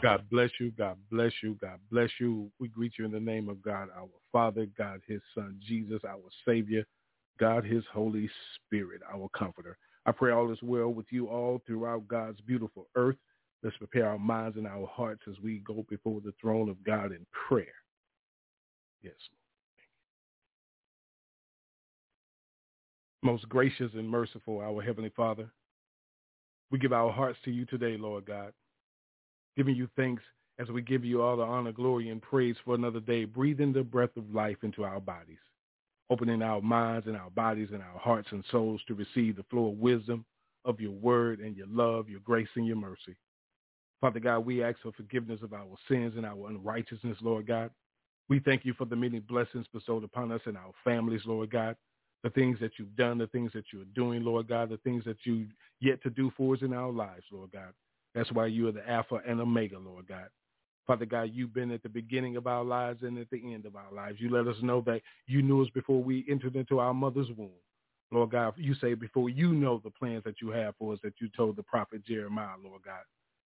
God bless you. God bless you. God bless you. We greet you in the name of God, our Father, God, his Son, Jesus, our Savior, God, his Holy Spirit, our Comforter. I pray all is well with you all throughout God's beautiful earth. Let's prepare our minds and our hearts as we go before the throne of God in prayer. Yes. Most gracious and merciful, our Heavenly Father, we give our hearts to you today, Lord God giving you thanks as we give you all the honor, glory, and praise for another day, breathing the breath of life into our bodies, opening our minds and our bodies and our hearts and souls to receive the flow of wisdom of your word and your love, your grace, and your mercy. Father God, we ask for forgiveness of our sins and our unrighteousness, Lord God. We thank you for the many blessings bestowed upon us and our families, Lord God. The things that you've done, the things that you're doing, Lord God, the things that you yet to do for us in our lives, Lord God. That's why you are the Alpha and Omega, Lord God. Father God, you've been at the beginning of our lives and at the end of our lives. You let us know that you knew us before we entered into our mother's womb. Lord God, you say before you know the plans that you have for us that you told the prophet Jeremiah, Lord God.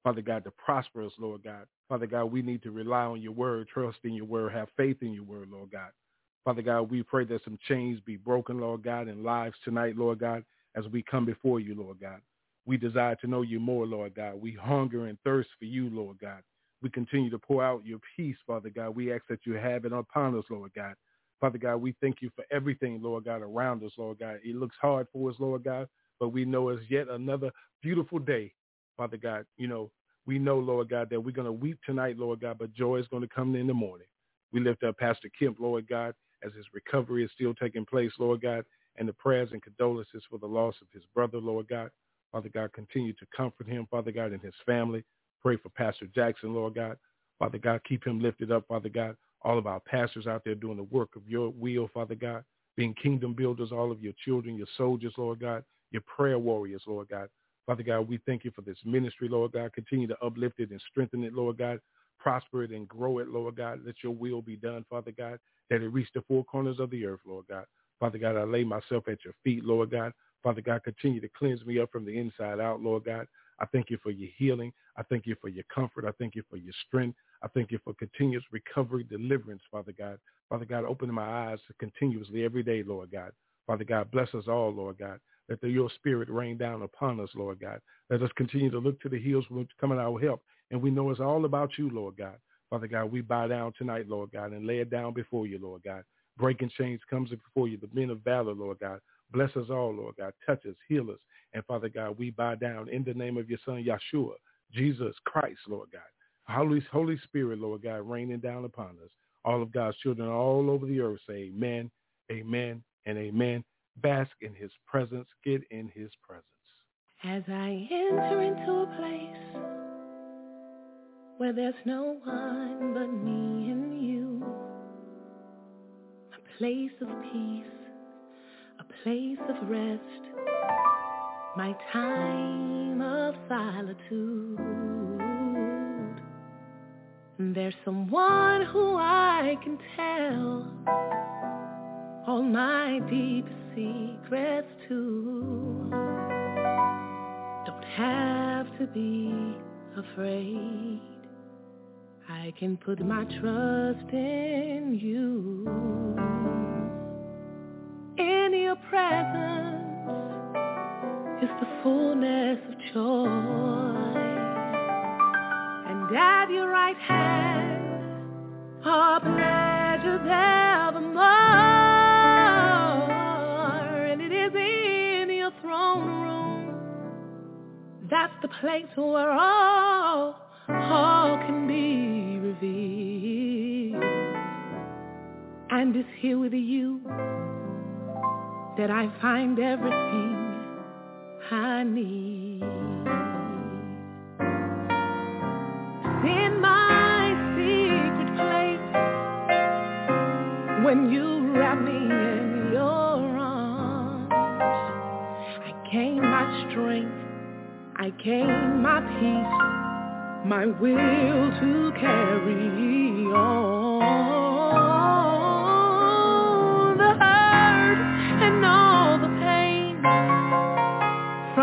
Father God, to prosper us, Lord God. Father God, we need to rely on your word, trust in your word, have faith in your word, Lord God. Father God, we pray that some chains be broken, Lord God, in lives tonight, Lord God, as we come before you, Lord God. We desire to know you more, Lord God. We hunger and thirst for you, Lord God. We continue to pour out your peace, Father God. We ask that you have it upon us, Lord God. Father God, we thank you for everything, Lord God, around us, Lord God. It looks hard for us, Lord God, but we know it's yet another beautiful day, Father God. You know, we know, Lord God, that we're going to weep tonight, Lord God, but joy is going to come in the morning. We lift up Pastor Kemp, Lord God, as his recovery is still taking place, Lord God, and the prayers and condolences for the loss of his brother, Lord God. Father God, continue to comfort him, Father God, and his family. Pray for Pastor Jackson, Lord God. Father God, keep him lifted up, Father God. All of our pastors out there doing the work of your will, Father God, being kingdom builders, all of your children, your soldiers, Lord God, your prayer warriors, Lord God. Father God, we thank you for this ministry, Lord God. Continue to uplift it and strengthen it, Lord God. Prosper it and grow it, Lord God. Let your will be done, Father God, that it reach the four corners of the earth, Lord God. Father God, I lay myself at your feet, Lord God. Father God, continue to cleanse me up from the inside out, Lord God. I thank you for your healing. I thank you for your comfort. I thank you for your strength. I thank you for continuous recovery, deliverance, Father God. Father God, open my eyes continuously every day, Lord God. Father God, bless us all, Lord God. Let the, your spirit rain down upon us, Lord God. Let us continue to look to the hills when coming our help. And we know it's all about you, Lord God. Father God, we bow down tonight, Lord God, and lay it down before you, Lord God. Breaking chains comes before you, the men of valor, Lord God. Bless us all, Lord God. Touch us, heal us. And Father God, we bow down in the name of your son, Yeshua, Jesus Christ, Lord God. Holy, Holy Spirit, Lord God, raining down upon us. All of God's children all over the earth say amen, amen, and amen. Bask in his presence. Get in his presence. As I enter into a place where there's no one but me and you, a place of peace place of rest, my time of solitude. There's someone who I can tell all my deep secrets to. Don't have to be afraid. I can put my trust in you presence is the fullness of joy. And at your right hand are pleasures evermore. And it is in your throne room that's the place where all, all can be revealed. And it's here with you that I find everything I need. In my secret place, when you wrap me in your arms, I gain my strength, I gain my peace, my will to carry on.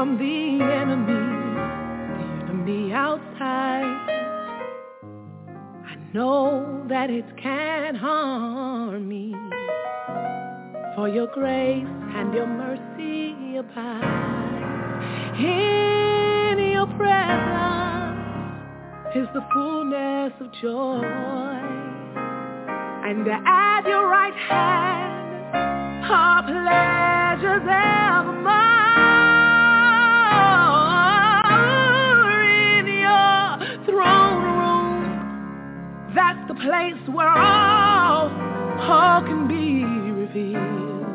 From the enemy, the enemy outside. I know that it can't harm me. For your grace and your mercy abide. In your presence is the fullness of joy. And at your right hand are pleasures evermore. The place where all, all can be revealed.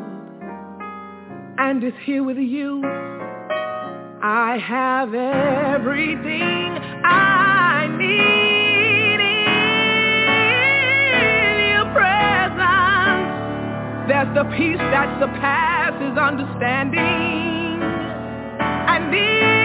And it's here with you. I have everything I need in your presence. There's the peace that surpasses understanding. And in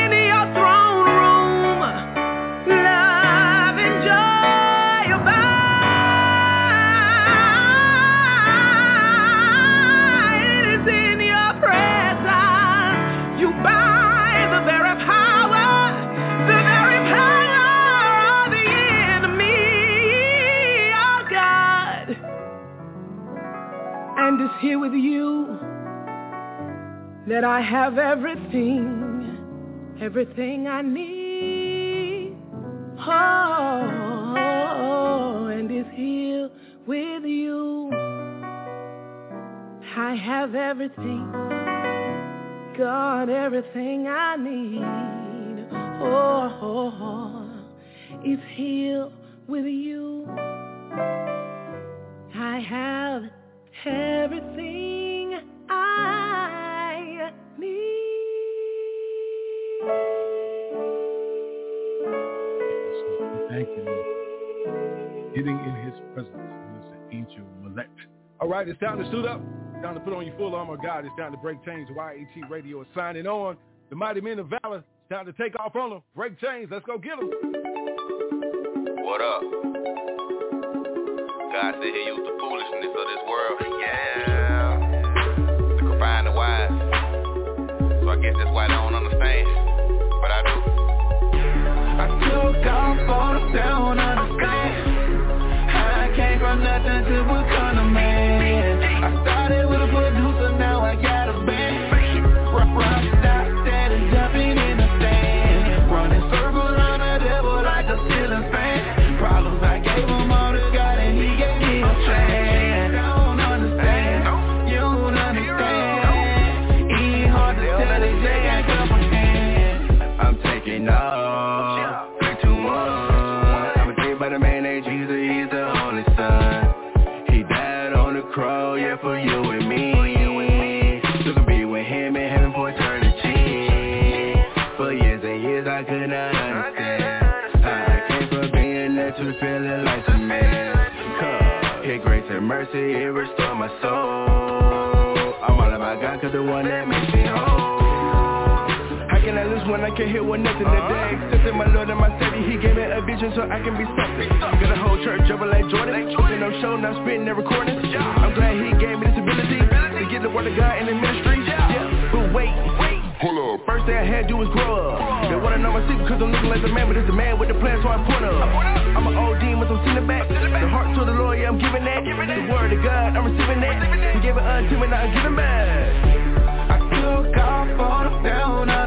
here with you that I have everything, everything I need. Oh, and it's here with you. I have everything. God, everything I need. Oh, oh, oh, is here with you. I have everything I need. Thank you, Lord. Getting in his presence is an angel Malek. All right, it's time to suit up. It's time to put on your full armor of God. It's time to break chains. YAT Radio is signing on. The mighty men of valor. It's time to take off on them. Break chains. Let's go get them. What up? God said he used the foolishness of this world. Yeah. To confine the wise. So I guess that's why they don't understand. But I do. I the down understand. I from nothing to become mercy, it restored my soul. I'm all about God, cause the one that makes me whole. How can I lose when I can't hear one nothing today? Accepted my Lord and my Savior, He gave me a vision so I can be something. Got a whole church jumping like Jordan, Open no show, now spitting and recording. I'm glad He gave me this ability to get the word of God in the ministry. Yeah, but wait, wait. Hold up. First thing I had to do was grow up. They wanna know my secret cause I'm looking like the man, but it's the man with the plan, so I point up. I'm an old demon, so I'm sitting back. The heart to the yeah, I'm giving that. The word of God, I'm receiving that. He gave it unto me, now I'm giving back. I took off on the down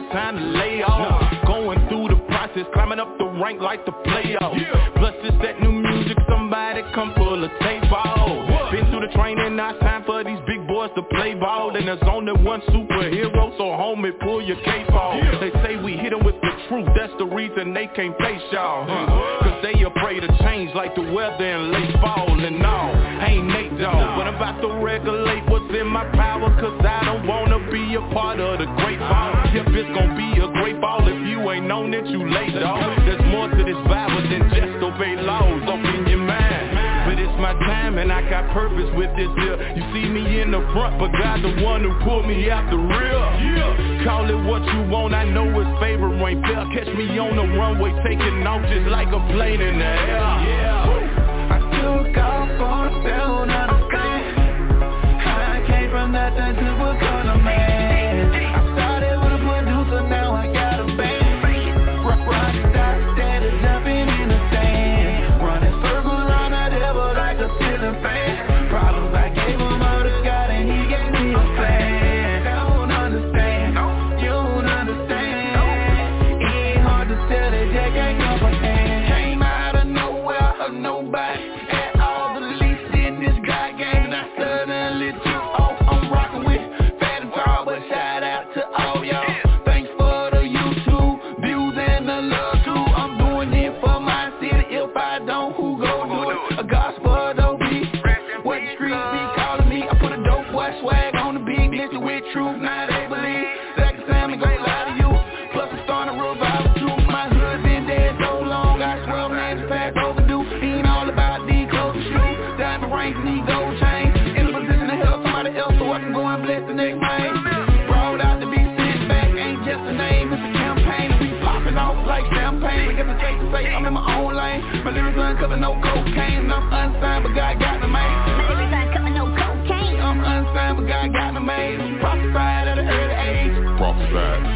got time to lay off. Going through the process, climbing up the rank like the playoffs. Plus it's that new music, somebody come pull a tape off. What? Been through the training, now it's time for these big boys to play ball And there's only one superhero, so homie, pull your cape off They say we hit them with the truth, that's the reason they can't face y'all huh? Cause they afraid of change like the weather in late fall And all, ain't Nate Dogg But I'm about to regulate what's in my power Cause I don't wanna be a part of the great ball Yep, it's gonna be a great ball if you ain't known it, you late dog There's more to this Bible than just obey laws, open your mind. But it's my time and I got purpose with this deal You see me in the front, but God the one who pulled me out the rear. Yeah. Call it what you want, I know it's favor ain't fair. Catch me on the runway taking off just like a plane in the air. Yeah. I took off a down sky I came from nothing to with truth Now they believe. That I can Sam and great lie to you. Plus I'm starting a revival too. My hood been dead so long I swear man it's past overdue. Ain't all about these clothes and shoes Diamond rings and these gold chains. In a position to help somebody else so I can go and bless the next man. Brought out to be sent back. Ain't just a name, it's a campaign. And we popping off like champagne. Got the tape to say I'm in my own lane. My lyrics uncover no cocaine. I'm unsigned but God Prophesied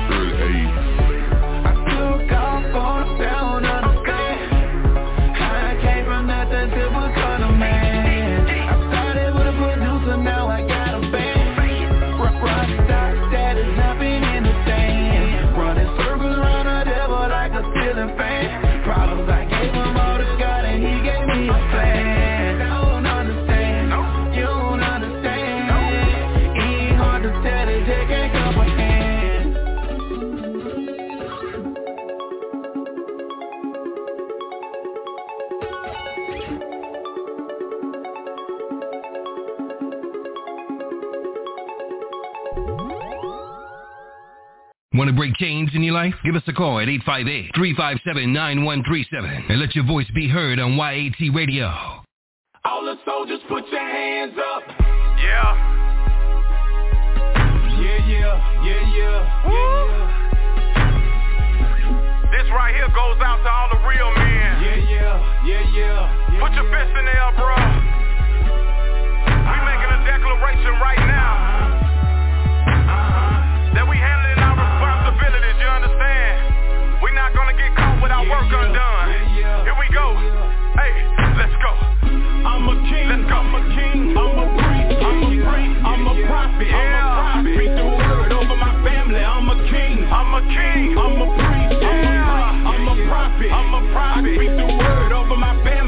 Want to break chains in your life? Give us a call at 858-357-9137 and let your voice be heard on YAT Radio. All the soldiers put your hands up Yeah. Yeah, yeah, yeah, yeah, yeah, This right here goes out to all the real men. yeah Yeah, yeah, yeah, yeah Put your fist in the air, bro. We making a declaration right now gonna get caught with our work undone. Here we go. Hey, let's go. I'm a king, Let's go. I'm a king, I'm a priest, I'm a priest, I'm a prophet, I'm a Yeah. prophet. Speak the word over my family, I'm a king, I'm a king. I'm a priest, I'm a Yeah. priest, I'm a prophet, I'm a prophet. I speak the word over my family,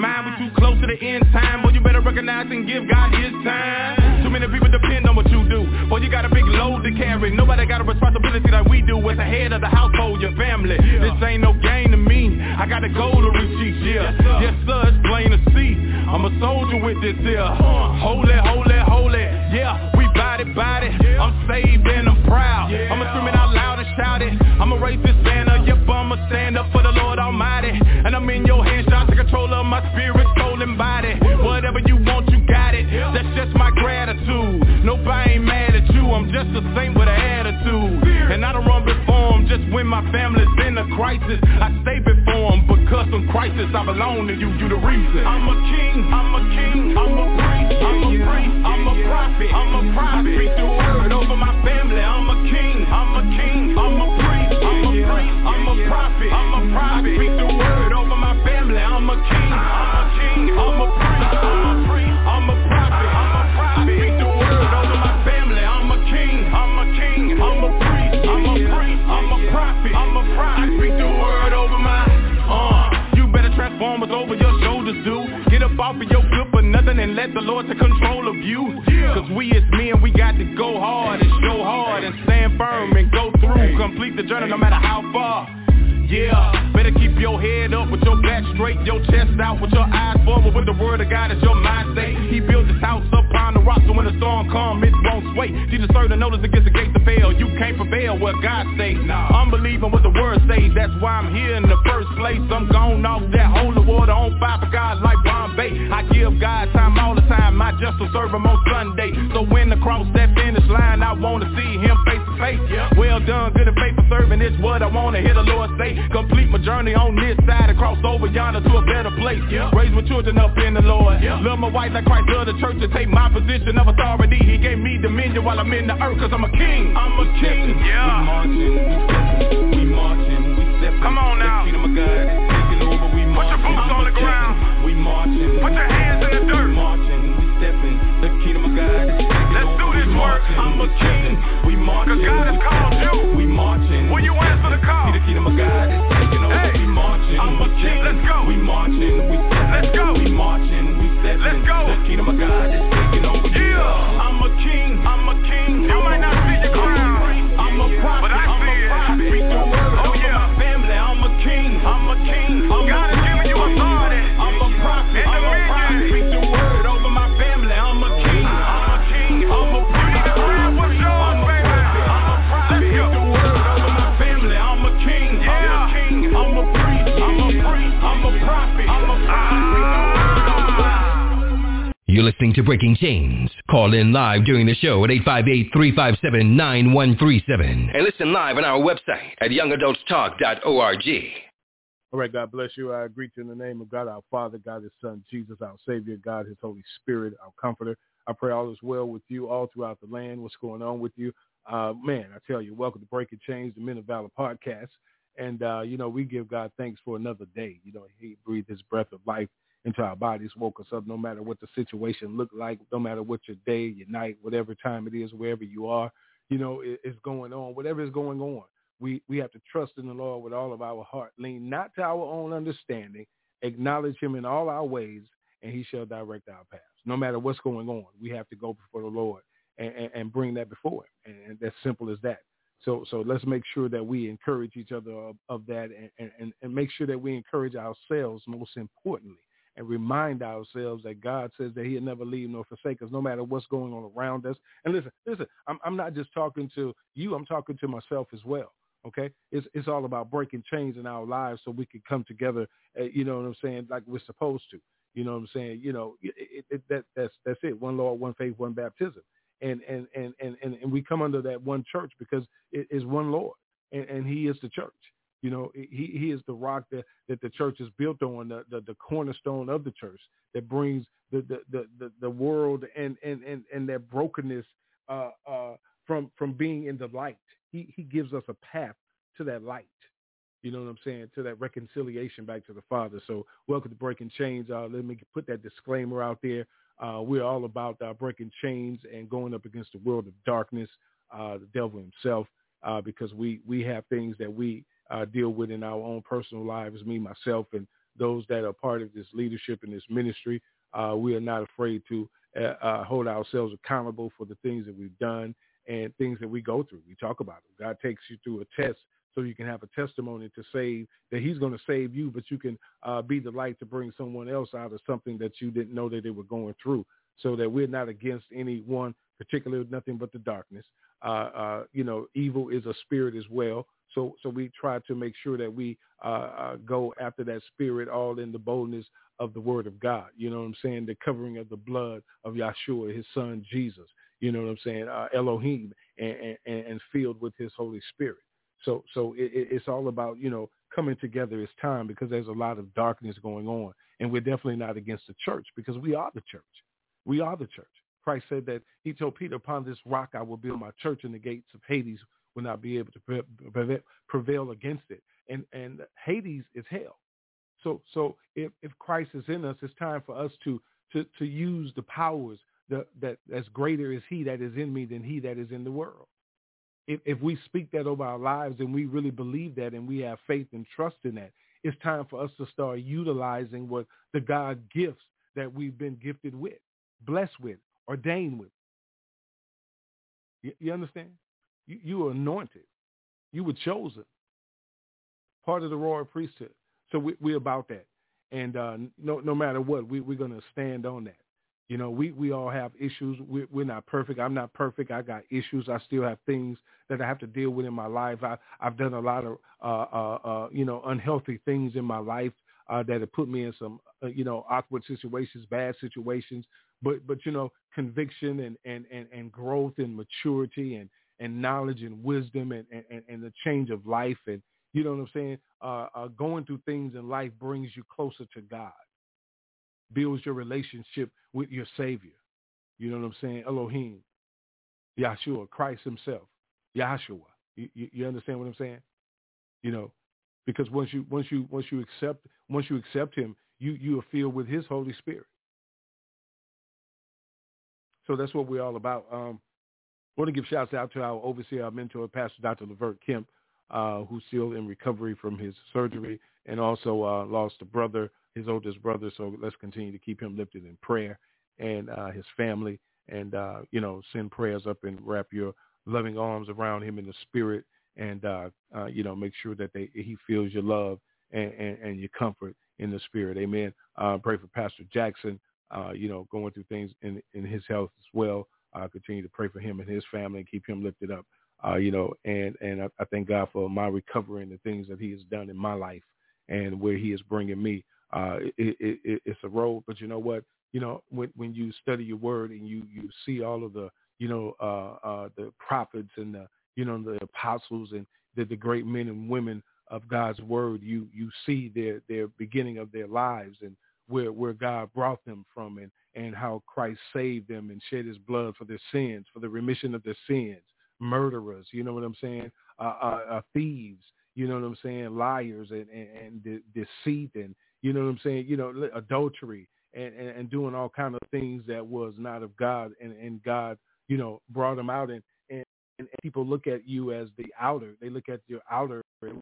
promise I'ma get mine. We too close to the end time. Boy, you better recognize and give God his time. Too many people depend on what you do. Boy, you got a big load to carry. Nobody got a responsibility like we do as the head of the household, your family. This ain't no game to me. I got a goal to reach each year. Yes, sir, it's plain to see. I'm a soldier with this here. Uh-huh. Holy, holy, holy. Yeah, we body, body. I'm saved and I'm proud. I'ma scream it out loud and shout it. I'ma raise this banner. Yep, I'ma stand up for the Lord Almighty. And I'm in your hands, trying to control of my spirit, soul, and body. Whatever you want, you got it. That's just my gratitude. Nobody ain't mad at you. I'm just the same with an attitude. And I don't run before 'em just when my family's in a crisis. I stay before 'em because in crisis I belong to you. You the reason. I'm a king. I'm a king. I'm a priest. I'm a priest. I'm a prophet. I'm a prophet. I speak the word over my family. I'm a king. I'm a king. I'm a I'm a prophet. I'm a prophet. I speak the word over my family. I'm a king. I'm a king. I'm a priest. I'm a priest. I'm a prophet. I'm a prophet. I speak the word over my family. I'm a king. I'm a king. I'm a priest. I'm a priest. I'm a prophet. I'm a prophet. I speak the word over my. Uh, you better transform what's over your shoulders, dude. Get up off of your nothing and let the Lord take control of you. Cause we as men, we got to go hard and show hard and stand firm and go through. Complete the journey no matter how far. Yeah, better keep your head up with your back straight, your chest out with your eyes forward with the word of God as your mind state. He built his house up upon the rock, so when the storm comes, it won't sway. Jesus served the notice against the gate to fail. You can't prevail what God say. Nah. I'm believing what the word say. That's why I'm here in the first place. I'm gone off that holy water on fire for God like Bombay. I give God time all the time. I just will serve him on Sunday. So when the cross that finish line, I wanna see him face to face. Well done, good and faithful serving. It's what I wanna hear the Lord say. Complete my journey on this side and cross over yonder to a better place. Yeah. Raise my children up in the Lord. Yeah. Love my wife like Christ loved the church to take my position of authority. He gave me dominion while I'm in the earth cause I'm a king. I'm a king. Yeah. We marching, we marching, we stepping. Come on now. The kingdom of God is taking over. We marching. Put your boots on the ground. We marching. Put your hands in the dirt. We marching, we stepping. The kingdom of God is taking Let's over. do this work. I'm a king. We marching. Cause God has called you. We marching. Will you answer the call? See the kingdom of God is taking over. Hey. We marching. I'm a king. Let's go. We marching. We stepping. Let's go. We marching. We stepping. Let's go. The kingdom of God is taking over. I'm a king. I'm a king. You might not see your crown. I'm a prophet. But I see it. I speak the word oh, yeah. my family. I'm a king. I'm a king. I'm God has given you authority. I'm a prophet. I'm a prophet. You're listening to Breaking Chains. Call in live during the show at 858-357-9137. And listen live on our website at youngadultstalk.org. All right, God bless you. I greet you in the name of God, our Father, God, His Son, Jesus, our Savior, God, His Holy Spirit, our Comforter. I pray all is well with you all throughout the land. What's going on with you? Uh, man, I tell you, welcome to Breaking Chains, the Men of Valor podcast. And, uh, you know, we give God thanks for another day. You know, he breathed his breath of life into our bodies, woke us up no matter what the situation looked like, no matter what your day, your night, whatever time it is, wherever you are, you know, it, it's going on, whatever is going on. We, we have to trust in the Lord with all of our heart, lean not to our own understanding, acknowledge him in all our ways, and he shall direct our paths. No matter what's going on, we have to go before the Lord and, and, and bring that before him. And, and that's simple as that. So so let's make sure that we encourage each other of, of that and, and, and make sure that we encourage ourselves most importantly and remind ourselves that God says that he'll never leave nor forsake us no matter what's going on around us. And listen, listen, I'm, I'm not just talking to you, I'm talking to myself as well. Okay, it's it's all about breaking chains in our lives so we can come together. Uh, you know what I'm saying? Like we're supposed to. You know what I'm saying? You know, it, it, that that's that's it. One Lord, one faith, one baptism, and and and and and, and we come under that one church because it is one Lord, and, and He is the church. You know, he he is the rock that, that the church is built on, the, the, the cornerstone of the church that brings the the, the, the, the world and, and, and, and that brokenness uh, uh, from from being in the light. He he gives us a path to that light. You know what I'm saying? To that reconciliation back to the Father. So welcome to Breaking Chains. Uh, let me put that disclaimer out there. Uh, we're all about uh, breaking chains and going up against the world of darkness, uh, the devil himself, uh, because we we have things that we uh, deal with in our own personal lives, me, myself, and those that are part of this leadership and this ministry. Uh, we are not afraid to uh, uh, hold ourselves accountable for the things that we've done and things that we go through. We talk about it. God takes you through a test so you can have a testimony to save that he's going to save you, but you can uh, be the light to bring someone else out of something that you didn't know that they were going through so that we're not against any one particular, nothing but the darkness. Uh, uh, you know, evil is a spirit as well. So, so we try to make sure that we uh, uh, go after that spirit, all in the boldness of the Word of God. You know what I'm saying? The covering of the blood of Yahshua, His Son Jesus. You know what I'm saying? Uh, Elohim, and, and, and filled with His Holy Spirit. So, so it, it's all about you know coming together. It's time because there's a lot of darkness going on, and we're definitely not against the church because we are the church. We are the church. Christ said that he told Peter, upon this rock I will build my church and the gates of Hades will not be able to prevail against it. And, and Hades is hell. So, so if, if Christ is in us, it's time for us to, to, to use the powers that, that as greater is he that is in me than he that is in the world. If, if we speak that over our lives and we really believe that and we have faith and trust in that, it's time for us to start utilizing what the God gifts that we've been gifted with, blessed with, ordained with. You, you understand? You, are anointed. You were chosen, part of the royal priesthood. So we, we're about that. And uh, no, no matter what, we, we're going to stand on that. You know, we, we all have issues. We, we're not perfect. I'm not perfect. I got issues. I still have things that I have to deal with in my life. I, I've done a lot of, uh, uh, uh, you know, unhealthy things in my life uh, that have put me in some, uh, you know, awkward situations, bad situations. But, but you know, conviction and, and, and, and growth and maturity and, and knowledge and wisdom and, and, and the change of life and, you know what I'm saying? Uh, uh, going through things in life brings you closer to God, builds your relationship with your Savior. You know what I'm saying? Elohim, Yahshua, Christ Himself, Yahshua. You, you, you understand what I'm saying? You know, because once you once you once you accept once you accept Him, you you are filled with His Holy Spirit. So that's what we're all about. Um, I want to give shouts out to our overseer, our mentor, Pastor Dr. Levert Kemp uh, who's still in recovery from his surgery and also uh, lost a brother, his oldest brother. So let's continue to keep him lifted in prayer and uh, his family and, uh, you know, send prayers up and wrap your loving arms around him in the spirit and, uh, uh, you know, make sure that they, he feels your love and, and, and your comfort in the spirit. Amen. Uh, pray for Pastor Jackson, uh, you know, going through things in, in his health as well. Uh, continue to pray for him and his family and keep him lifted up uh, you know, and and I, I thank God for my recovery and the things that He has done in my life and where He is bringing me. Uh, it, it, it, it's a road, but you know what? You know, when when you study your Word and you you see all of the you know uh, uh, the prophets and the you know the apostles and the, the great men and women of God's Word, you you see their their beginning of their lives and where where God brought them from and and how Christ saved them and shed His blood for their sins, for the remission of their sins. Murderers, you know what I'm saying, uh, uh, uh, thieves, you know what I'm saying, liars and, and, and de- deceit and, you know what I'm saying, you know, adultery and, and, and doing all kind of things that was not of God and, and God, you know, brought them out and, and, and people look at you as the outer. They look at your outer and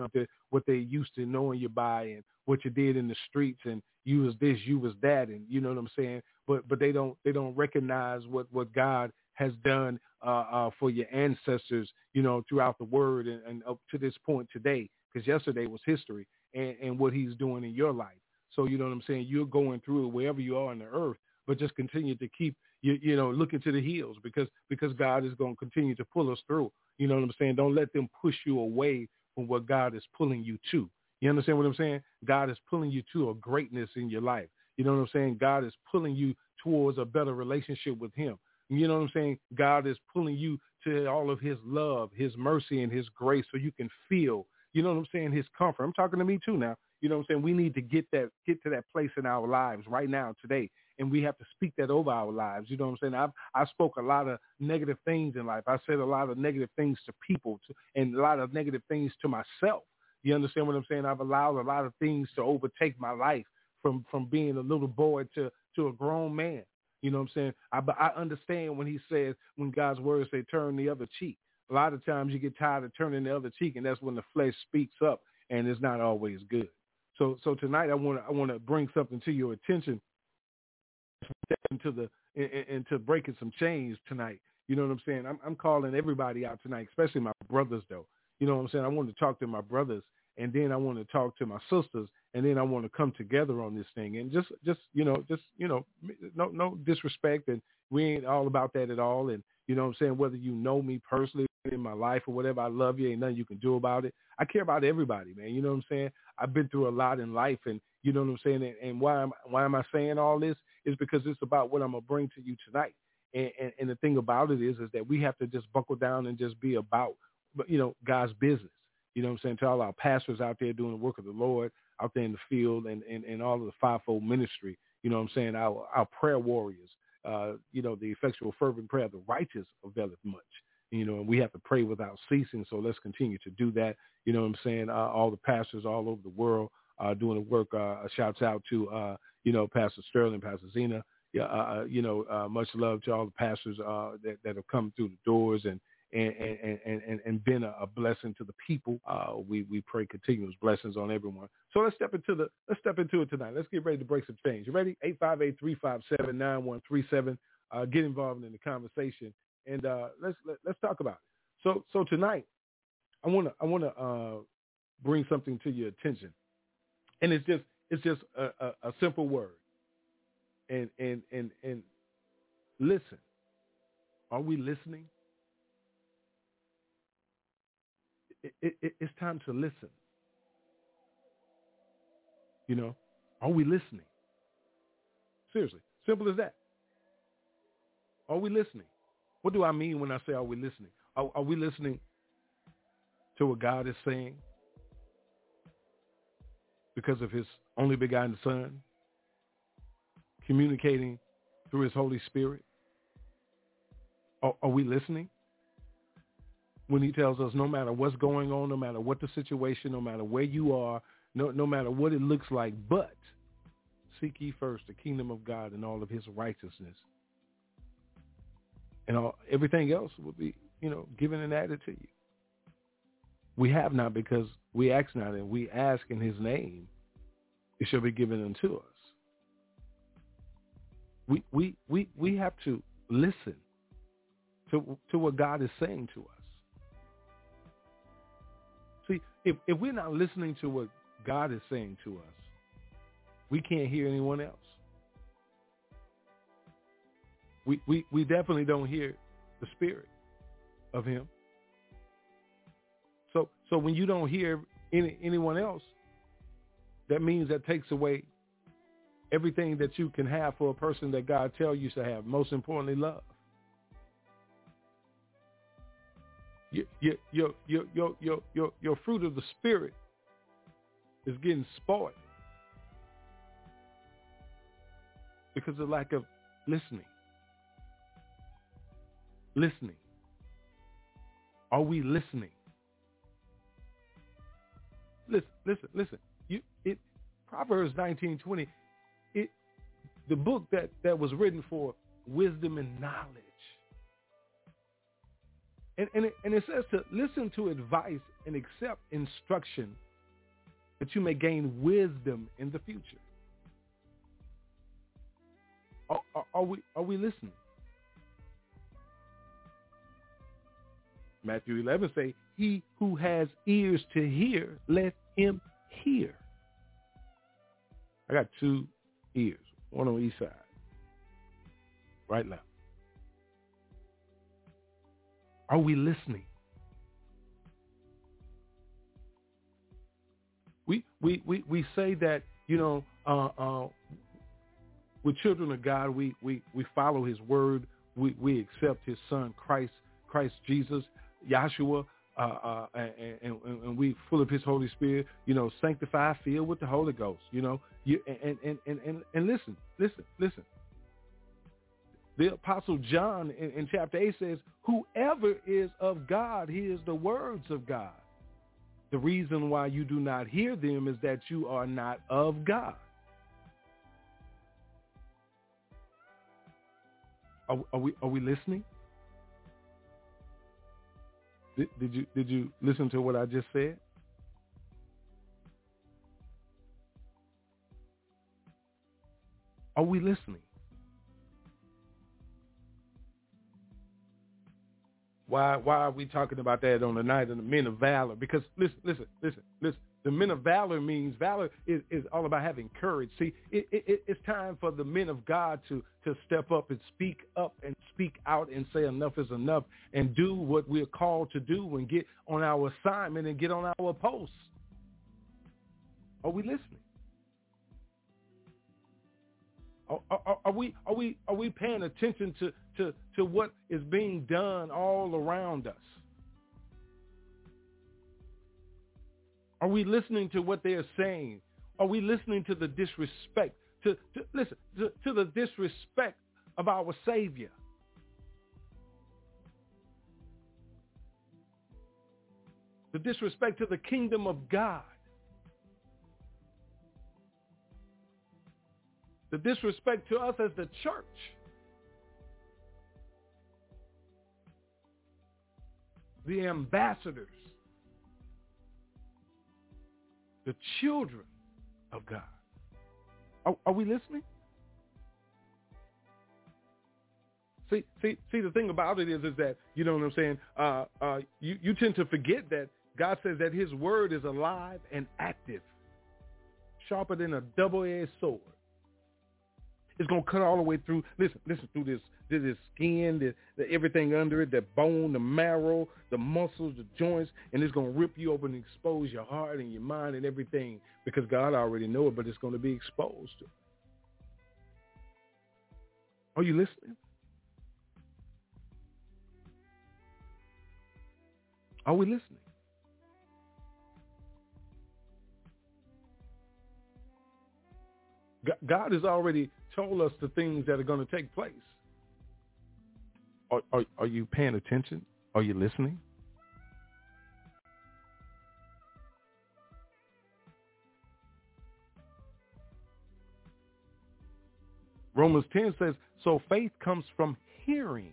down to what they used to knowing you by and what you did in the streets and you was this, you was that, and you know what I'm saying. But but they don't they don't recognize what what God has done uh, uh, for your ancestors, you know, throughout the word and, and up to this point today, because yesterday was history and, and what he's doing in your life. So, you know what I'm saying? You're going through it wherever you are on the earth, but just continue to keep, you, you know, looking to the hills because, because God is going to continue to pull us through. You know what I'm saying? Don't let them push you away from what God is pulling you to. You understand what I'm saying? God is pulling you to a greatness in your life. You know what I'm saying? God is pulling you towards a better relationship with him. You know what I'm saying? God is pulling you to all of his love, his mercy, and his grace so you can feel, you know what I'm saying, his comfort. I'm talking to me too now. You know what I'm saying? We need to get that get to that place in our lives right now, today. And we have to speak that over our lives. You know what I'm saying? I've I spoke a lot of negative things in life. I said a lot of negative things to people to, and a lot of negative things to myself. You understand what I'm saying? I've allowed a lot of things to overtake my life from from being a little boy to to a grown man. You know what I'm saying? I, I understand when he says, when God's words say turn the other cheek. A lot of times you get tired of turning the other cheek, and that's when the flesh speaks up, and it's not always good. So, so tonight I want I want to bring something to your attention, into the into breaking some chains tonight. You know what I'm saying? I'm, I'm calling everybody out tonight, especially my brothers, though. You know what I'm saying? I want to talk to my brothers, and then I want to talk to my sisters, and then I want to come together on this thing. And just just you know just you know no no disrespect and we ain't all about that at all. And you know what I'm saying? Whether you know me personally in my life or whatever I love you. Ain't nothing you can do about it. I care about everybody man. You know what I'm saying? I've been through a lot in life and you know what I'm saying? And, and why am why am I saying all this is because it's about what I'm gonna bring to you tonight and, and and the thing about it is is that we have to just buckle down and just be about you know God's business you know what I'm saying to all our pastors out there doing the work of the Lord out there in the field and, and, and all of the fivefold ministry. You know what I'm saying? Our, our prayer warriors, uh, you know, the effectual fervent prayer of the righteous availeth much. You know, and we have to pray without ceasing. So let's continue to do that. You know what I'm saying? Uh, all the pastors all over the world uh, doing the work. Uh, shouts out to, uh, you know, Pastor Sterling, Pastor Zena. Yeah, uh, uh, you know, much love to all the pastors that, that have come through the doors and and and and, and been a, a blessing to the people. We we pray continuous blessings on everyone. So let's step into the let's step into it tonight. Let's get ready to break some change. You ready? Eight five eight three five seven nine one three seven. Get involved in the conversation and let's let, us let us talk about it. So so tonight I want to I want to uh, bring something to your attention, and it's just it's just a, a, a simple word, and and and and listen. Are we listening? It, it, it, it's time to listen. You know, are we listening? Seriously, simple as that. Are we listening? What do I mean when I say are we listening? Are, are we listening to what God is saying because of his only begotten son communicating through his Holy Spirit? Are, are we listening? When he tells us no matter what's going on, no matter what the situation, no matter where you are, no, no matter what it looks like, but seek ye first the kingdom of God and all of his righteousness. And all, everything else will be, you know, given and added to you. We have not because we ask not, and we ask in his name, it shall be given unto us. We, we, we, we have to listen to, to what God is saying to us. See, if, if we're not listening to what God is saying to us, we can't hear anyone else. We, we, we definitely don't hear the spirit of him. So so when you don't hear any, anyone else, that means that takes away everything that you can have for a person that God tells you to have. Most importantly, love. Your, your, your, your, your, your, your fruit of the spirit is getting spoiled because of lack of listening. Listening. Are we listening? Listen, listen, listen. You it Proverbs nineteen twenty, it the book that, that was written for wisdom and knowledge. And and it, and it says to listen to advice and accept instruction that you may gain wisdom in the future. Are, are, are we are we listening? Matthew 11 say, he who has ears to hear, let him hear. I got two ears, one on each side, right now. Are we listening? We, we, we, we say that, you know, uh, uh, we're children of God. We, we, we follow his word. We, we accept his son, Christ, Christ Jesus. Yahshua, uh, uh, and, and, and, we full of his Holy Spirit, you know, sanctified, filled with the Holy Ghost, you know, you, and, and, and, and, and listen, listen, listen. The Apostle John in, in chapter 8 says, whoever is of God hears the words of God. The reason why you do not hear them is that you are not of God. Are, are we, are we listening? Did, you did you listen to what I just said? Are we listening? Why why are we talking about that on the night of the men of valor? Because listen, listen, listen, listen. The men of valor means valor is, is all about having courage. See, it, it, it's time for the men of God to, to step up and speak up and speak out and say enough is enough and do what we're called to do and get on our assignment and get on our posts. Are we listening? Are, are, are, we are we are we paying attention to, to, to what is being done all around us? Are we listening to what they are saying? Are we listening to the disrespect? To, to listen to, to the disrespect of our Savior? The disrespect to the kingdom of God. The disrespect to us as the church. The ambassadors the children of God. Are, are we listening? See, see, see. The thing about it is, is that you know what I'm saying. Uh, uh, you you tend to forget that God says that his word is alive and active, sharper than a double-edged sword. It's to cut all the way through. Listen, listen through this, this, skin, the, the, everything under it, the bone, the marrow, the muscles, the joints, and it's to rip you open and expose your heart and your mind and everything because God already know it, but it's to be exposed. Are you listening? Are we listening? God is already told us the things that are going to take place. Are, are, are you paying attention? Are you listening? Romans 10 says, so faith comes from hearing,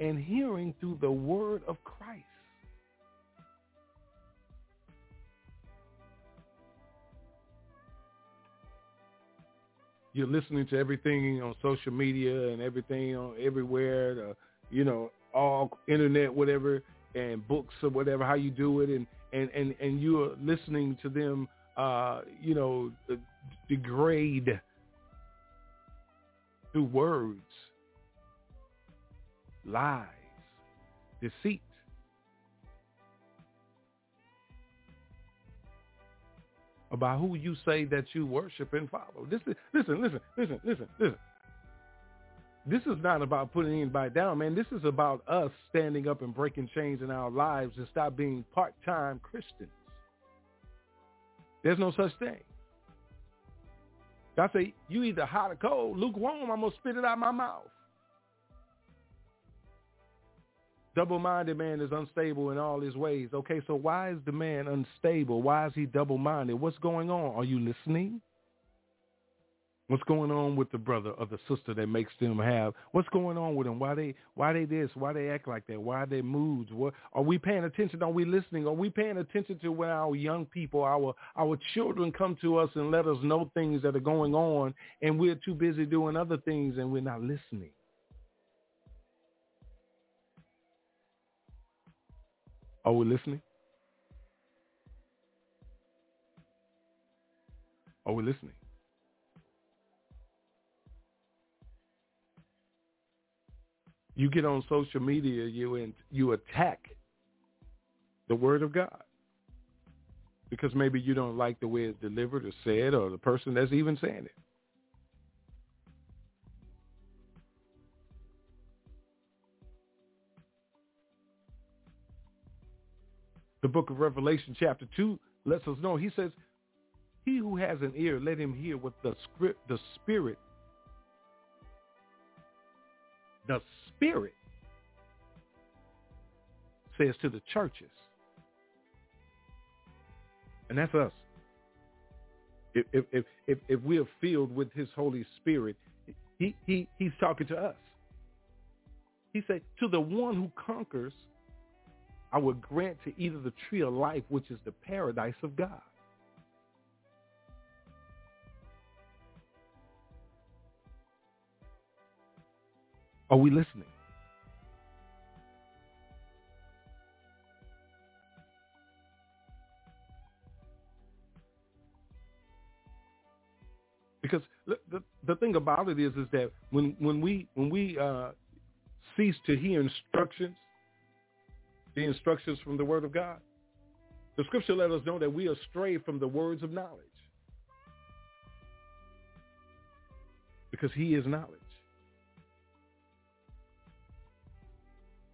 and hearing through the word of Christ. You're listening to everything on social media and everything on everywhere, the, you know, all internet, whatever, and books or whatever, how you do it, and and and and you're listening to them, uh, you know, degrade through words, lies, deceit. About who you say that you worship and follow. This is listen, listen, listen, listen, listen. This is not about putting anybody down, man. This is about us standing up and breaking chains in our lives and stop being part-time Christians. There's no such thing. God say, you either hot or cold, lukewarm, I'm going to spit it out of my mouth. Double-minded man is unstable in all his ways. Okay, so why is the man unstable? Why is he double-minded? What's going on? Are you listening? What's going on with the brother or the sister that makes them have? What's going on with them? Why they why they this? Why they act like that? Why their moods? What are we paying attention? Are we listening? Are we paying attention to when our young people, our our children come to us and let us know things that are going on and we're too busy doing other things and we're not listening? Are we listening? Are we listening? You get on social media, you and you attack the word of God because maybe you don't like the way it's delivered or said or the person that's even saying it. The book of Revelation chapter 2 lets us know. He says, he who has an ear, let him hear what the script, the spirit, the spirit says to the churches. And that's us. If, if, if, if, we are filled with his Holy Spirit, he, he, he's talking to us. He said, to the one who conquers, I will grant to either the tree of life, which is the paradise of God. Are we listening? Because the, the, the thing about it is, is that when, when we when we uh, cease to hear instructions the instructions from the word of God. The scripture let us know that we are stray from the words of knowledge. Because he is knowledge.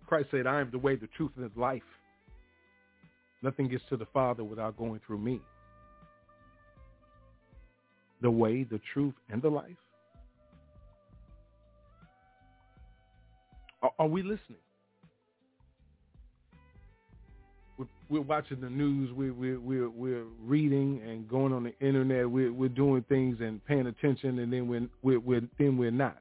Christ said, I am the way, the truth, and the life. Nothing gets to the Father without going through me. The way, the truth, and the life. Are, are we listening? We're watching the news, we're we're we're, we're reading and going on the internet, we're we're doing things and paying attention, and then we're we're, we're then we're not.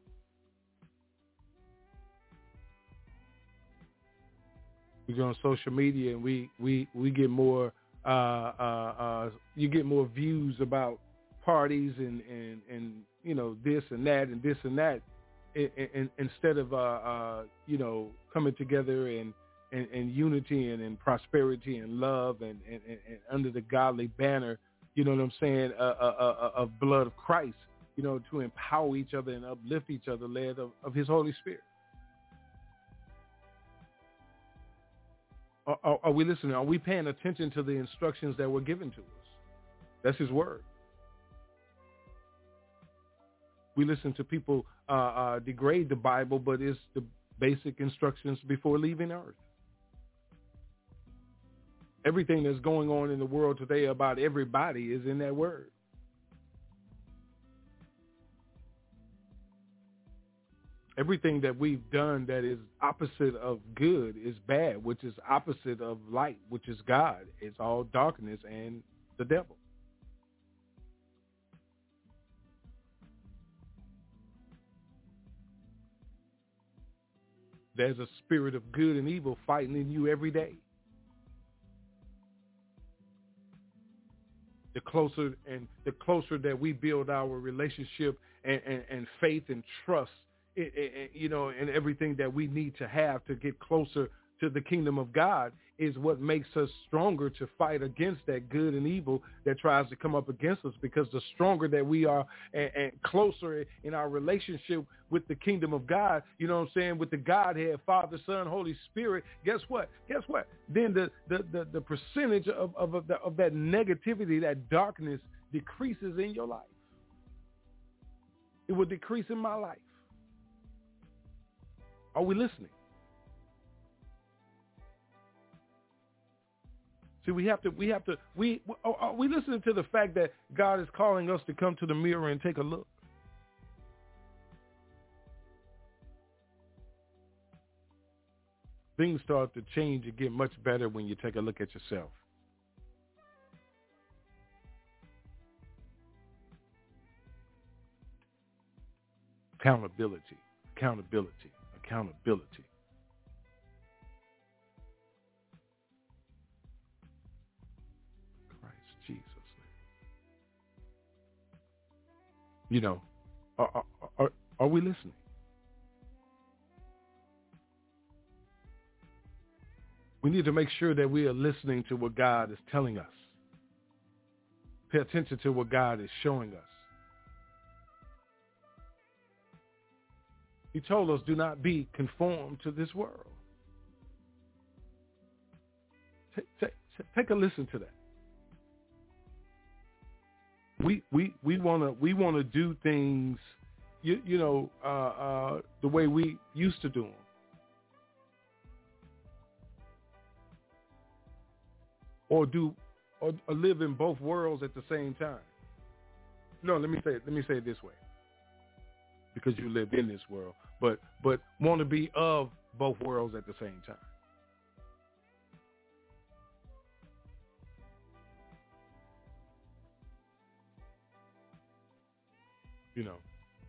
We go on social media and we we we get more uh, uh, uh, you get more views about parties and and and you know this and that and this and that, and, and, instead of uh, uh, you know coming together and and, and unity and, and prosperity and love and, and, and, and under the godly banner, you know what I'm saying, uh, uh, uh, of blood of Christ, you know, to empower each other and uplift each other, led of, of his Holy Spirit. Are, are, are we listening? Are we paying attention to the instructions that were given to us? That's his word. We listen to people uh, uh, degrade the Bible, but it's the basic instructions before leaving Earth. Everything that's going on in the world today about everybody is in that word. Everything that we've done that is opposite of good is bad, which is opposite of light, which is God. It's all darkness and the devil. There's a spirit of good and evil fighting in you every day. The closer and the closer that we build our relationship and, and, and faith and trust, it, you know, and everything that we need to have to get closer to the kingdom of God is what makes us stronger to fight against that good and evil that tries to come up against us because the stronger that we are and, and, closer in our relationship with the kingdom of God, you know what I'm saying, with the Godhead, Father, Son, Holy Spirit, guess what? Guess what? Then the, the, the, the percentage of, of, of, the, of that negativity, that darkness decreases in your life. It will decrease in my life. Are we listening? See, we have to, we have to, we, are we listening to the fact that God is calling us to come to the mirror and take a look? Things start to change and get much better when you take a look at yourself. Accountability, accountability, accountability. You know, are, are, are we listening? We need to make sure that we are listening to what God is telling us. Pay attention to what God is showing us. He told us, do not be conformed to this world. Take, take, take a listen to that we we we want to we want to do things you you know uh, uh, the way we used to do them. Or do or, or live in both worlds at the same time. No, let me say it, let me say it this way. Because you live in this world, but but want to be of both worlds at the same time. You know,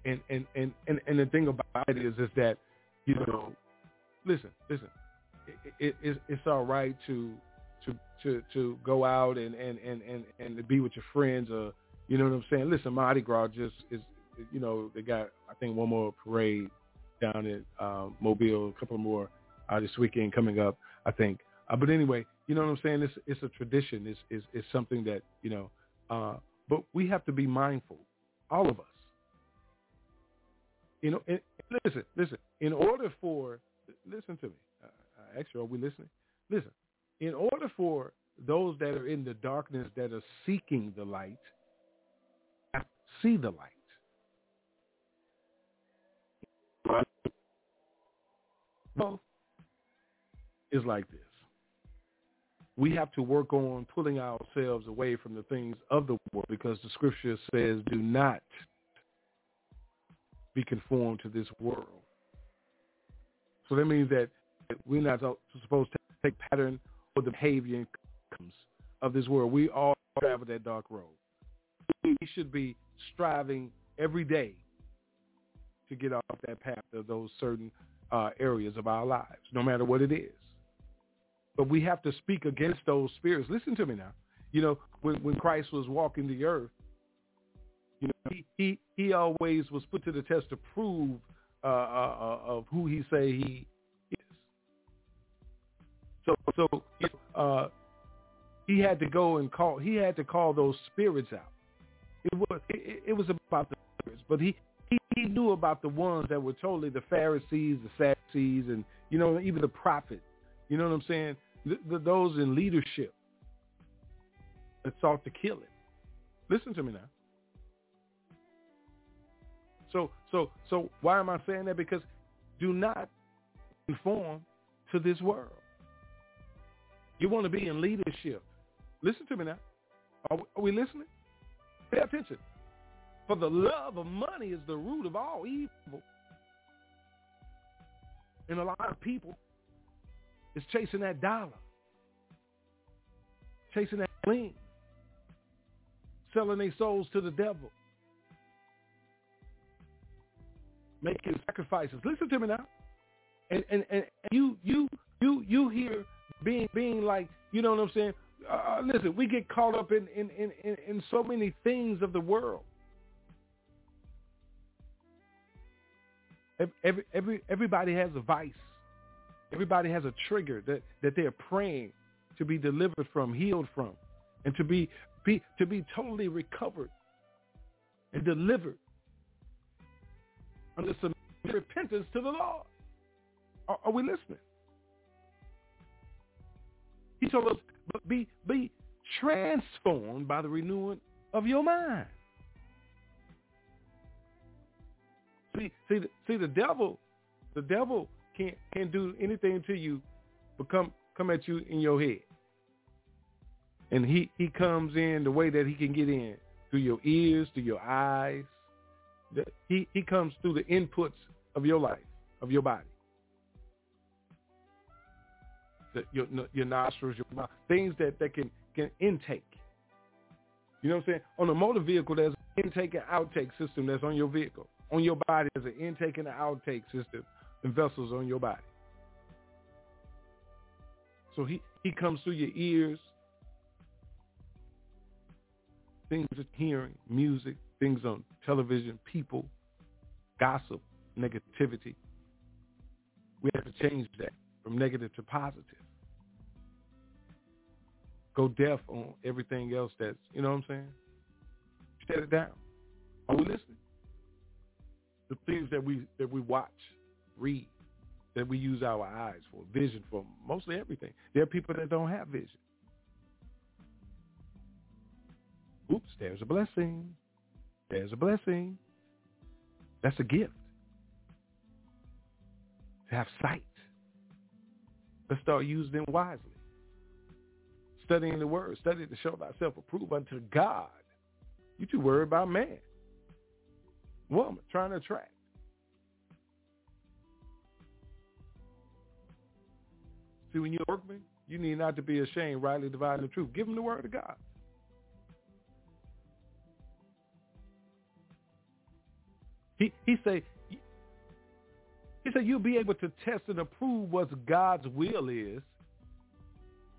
and and and and, and the thing about it is is that you know, listen, listen, it, it, it's it's all right to to to to go out and and and and and to be with your friends or you know what I'm saying. Listen, Mardi Gras just is you know they got I think one more parade down at um, Mobile, a couple more uh, this weekend coming up, I think. Uh, but anyway, you know what I'm saying? It's it's a tradition. It's it's, it's something that you know. Uh, but we have to be mindful, all of us, you know, and, listen, listen. In order for, listen to me. Actually, are we listening? Listen. In order for those that are in the darkness that are seeking the light, see the light. Well, is like this. We have to work on pulling ourselves away from the things of the world because the scripture says, do not be conformed to this world. So that means that we're not supposed to take pattern or the behavior and customs of this world. We all travel that dark road. We should be striving every day to get off that path of those certain uh, areas of our lives, no matter what it is. But we have to speak against those spirits. Listen to me now. You know, when, when Christ was walking the earth, you know, he he, he always was put to the test to prove uh, uh, uh, of who he say he is. so uh, he had to go and call. He had to call those spirits out. It was it, it was about the spirits, but he, he he knew about the ones that were totally the Pharisees, the Sadducees, and you know even the prophets. You know what I'm saying? The, the, those in leadership that sought to kill him. Listen to me now. So so so why am I saying that? Because do not conform to this world. You want to be in leadership. Listen to me now. Are we, are we listening? Pay attention. For the love of money is the root of all evil. And a lot of people is chasing that dollar, chasing that lean, selling their souls to the devil, making sacrifices. Listen to me now. And and, and you you you you hear being being like you know what I'm saying. Uh, uh listen, we get caught up in in, in in in so many things of the world. Every, every everybody has a vice. Everybody has a trigger that, that they're praying to be delivered from, healed from, and to be, be to be totally recovered and delivered under some repentance to the Lord. Are, are we listening? He told us, but be be transformed by the renewing of your mind. See, see, see, the devil, the devil can't can't do anything to you but come come at you in your head. And he, he comes in the way that he can get in through your ears, through your eyes. He, he comes through the inputs of your life, of your body. The, your, your nostrils, your mouth, things that, that can, can intake. You know what I'm saying? On a motor vehicle, there's an intake and outtake system that's on your vehicle. On your body, there's an intake and an outtake system and vessels on your body. So he, he comes through your ears, things of hearing, music, things on television, people, gossip, negativity. We have to change that from negative to positive. Go deaf on everything else that's, you know what I'm saying? Shut it down. Are we listening? The things that we that we watch, read, that we use our eyes for, vision for, mostly everything. There are people that don't have vision. Oops, there's a blessing. There's a blessing. That's a gift. To have sight. Let's start using them wisely. Studying the word. Study to show thyself approved unto God. You too worried about man. Woman trying to attract. See, when you're workman, you need not to be ashamed, rightly dividing the truth. Give them the word of God. He he he said you'll be able to test and approve what God's will is,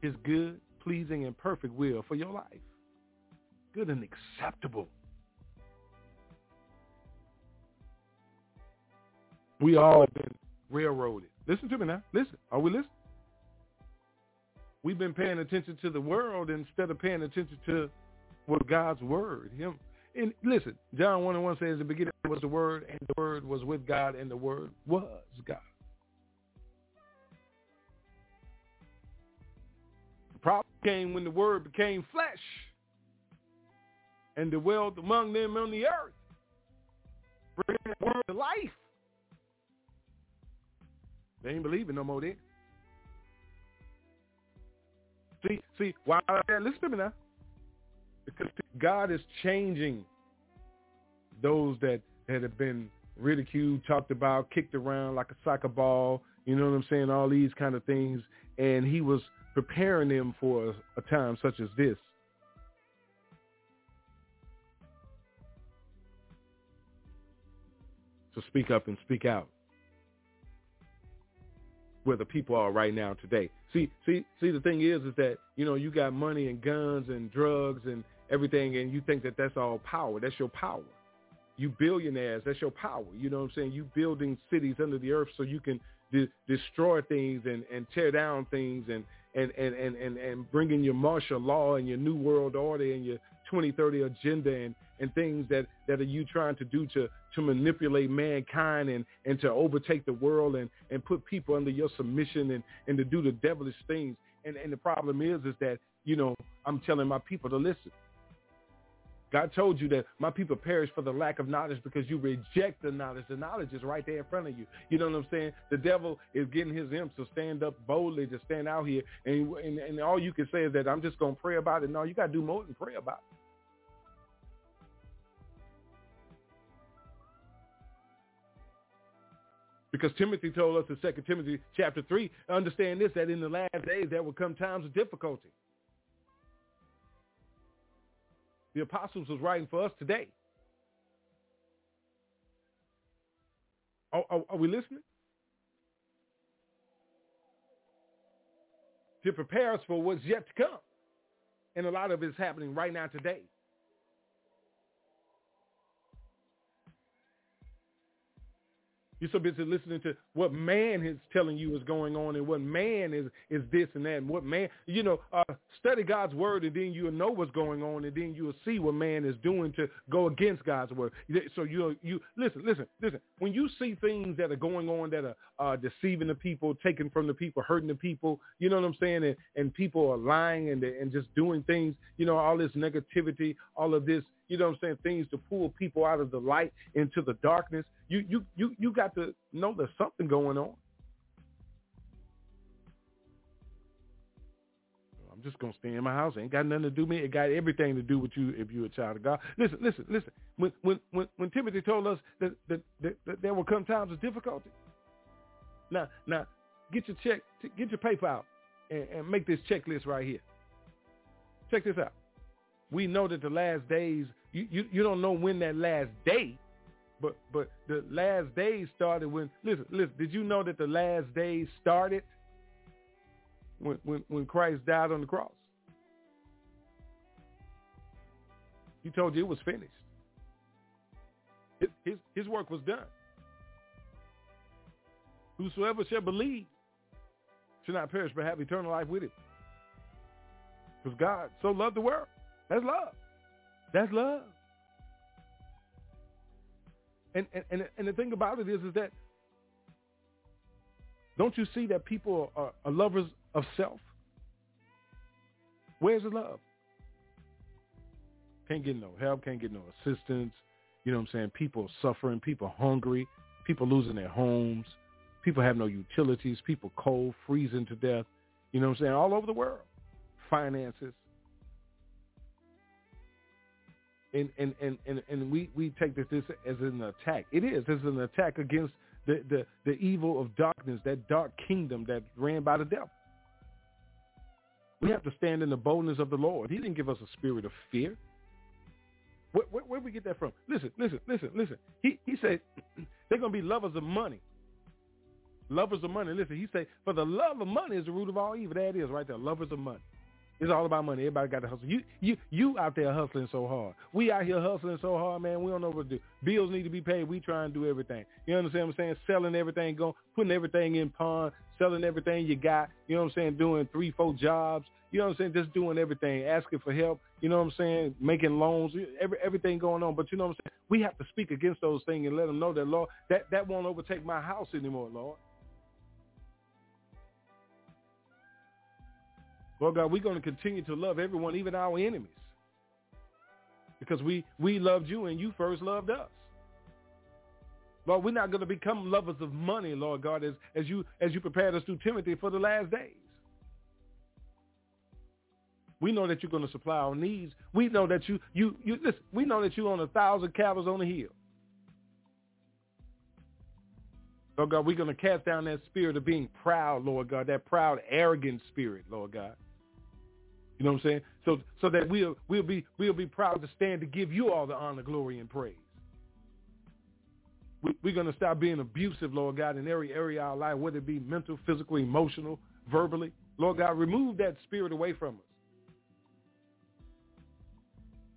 his good, pleasing, and perfect will for your life. Good and acceptable. We all have been railroaded. Listen to me now. Listen. Are we listening? we've been paying attention to the world instead of paying attention to what God's word. Him. And listen, John 1 and 1 says, the beginning was the word, and the word was with God, and the word was God. The problem came when the word became flesh and dwelt among them on the earth, bringing the word to life. They ain't believing no more then. See, see, why? Listen to me now. Because God is changing those that, that have been ridiculed, talked about, kicked around like a soccer ball. You know what I'm saying? All these kind of things. And he was preparing them for a, a time such as this. So speak up and speak out where the people are right now today. See, see, see. The thing is, is that you know you got money and guns and drugs and everything, and you think that that's all power. That's your power. You billionaires, that's your power. You know what I'm saying? You building cities under the earth so you can de- destroy things and, and tear down things and, and, and, and, and, and bring in your martial law and your new world order and your 2030 agenda and, and things that, that are you trying to do to, to manipulate mankind and, and to overtake the world and, and put people under your submission and, and to do the devilish things. And, and the problem is, is that, you know, I'm telling my people to listen. God told you that my people perish for the lack of knowledge because you reject the knowledge. The knowledge is right there in front of you. You know what I'm saying? The devil is getting his imps to stand up boldly, to stand out here. And, and, and all you can say is that I'm just going to pray about it. No, you got to do more than pray about it. Because Timothy told us in 2 Timothy chapter 3, understand this, that in the last days there will come times of difficulty. The apostles was writing for us today. Are, are, are we listening? To prepare us for what's yet to come. And a lot of it is happening right now today. You're so busy listening to what man is telling you is going on and what man is, is this and that and what man, you know, uh, study God's word and then you'll know what's going on and then you'll see what man is doing to go against God's word. So you, you listen, listen, listen. When you see things that are going on that are uh, deceiving the people, taking from the people, hurting the people, you know what I'm saying? And, and people are lying and, and just doing things, you know, all this negativity, all of this, you know what I'm saying, things to pull people out of the light into the darkness. You you you you got to know there's something going on. I'm just gonna stay in my house. ain't got nothing to do with me. It got everything to do with you if you're a child of God. Listen, listen, listen. When when when, when Timothy told us that, that, that, that there will come times of difficulty. Now now get your check, get your paper out, and, and make this checklist right here. Check this out. We know that the last days you, you, you don't know when that last day, but but the last days started when listen listen. Did you know that the last days started when when when Christ died on the cross? He told you it was finished. His his, his work was done. Whosoever shall believe shall not perish but have eternal life with him. Because God so loved the world. That's love. That's love. And, and and the thing about it is is that don't you see that people are, are lovers of self? Where's the love? Can't get no help, can't get no assistance. You know what I'm saying? People suffering, people hungry, people losing their homes, people have no utilities, people cold, freezing to death. You know what I'm saying? All over the world. Finances, and and and and, and we we take this, this as an attack. It is. It's an attack against the, the the evil of darkness, that dark kingdom that ran by the devil. We have to stand in the boldness of the Lord. He didn't give us a spirit of fear. Where, where, where we get that from? Listen, listen, listen, listen. He he said they're to be lovers of money. Lovers of money. Listen, he said, for the love of money is the root of all evil. That is right there. Lovers of money. It's all about money. Everybody got to hustle. You you you out there hustling so hard. We out here hustling so hard, man. We don't know what to do. Bills need to be paid. We try and do everything. You understand what I'm saying? Selling everything, going, putting everything in pawn, selling everything you got. You know what I'm saying? Doing three, four jobs. You know what I'm saying? Just doing everything, asking for help. You know what I'm saying? Making loans, every, everything going on. But you know what I'm saying? We have to speak against those things and let them know that, Lord, that, that won't overtake my house anymore, Lord. Lord God, we're going to continue to love everyone, even our enemies. Because we, we loved you and you first loved us. Lord, we're not going to become lovers of money, Lord God, as, as you as you prepared us through Timothy for the last days. We know that you're going to supply our needs. We know that you you you listen, we know that you own a thousand cattle on the hill. Lord God, we're going to cast down that spirit of being proud, Lord God, that proud, arrogant spirit, Lord God. You know what I'm saying? So so that we'll we'll be we'll be proud to stand to give you all the honor, glory, and praise. We, we're going to stop being abusive, Lord God, in every area of our life, whether it be mental, physical, emotional, verbally. Lord God, remove that spirit away from us.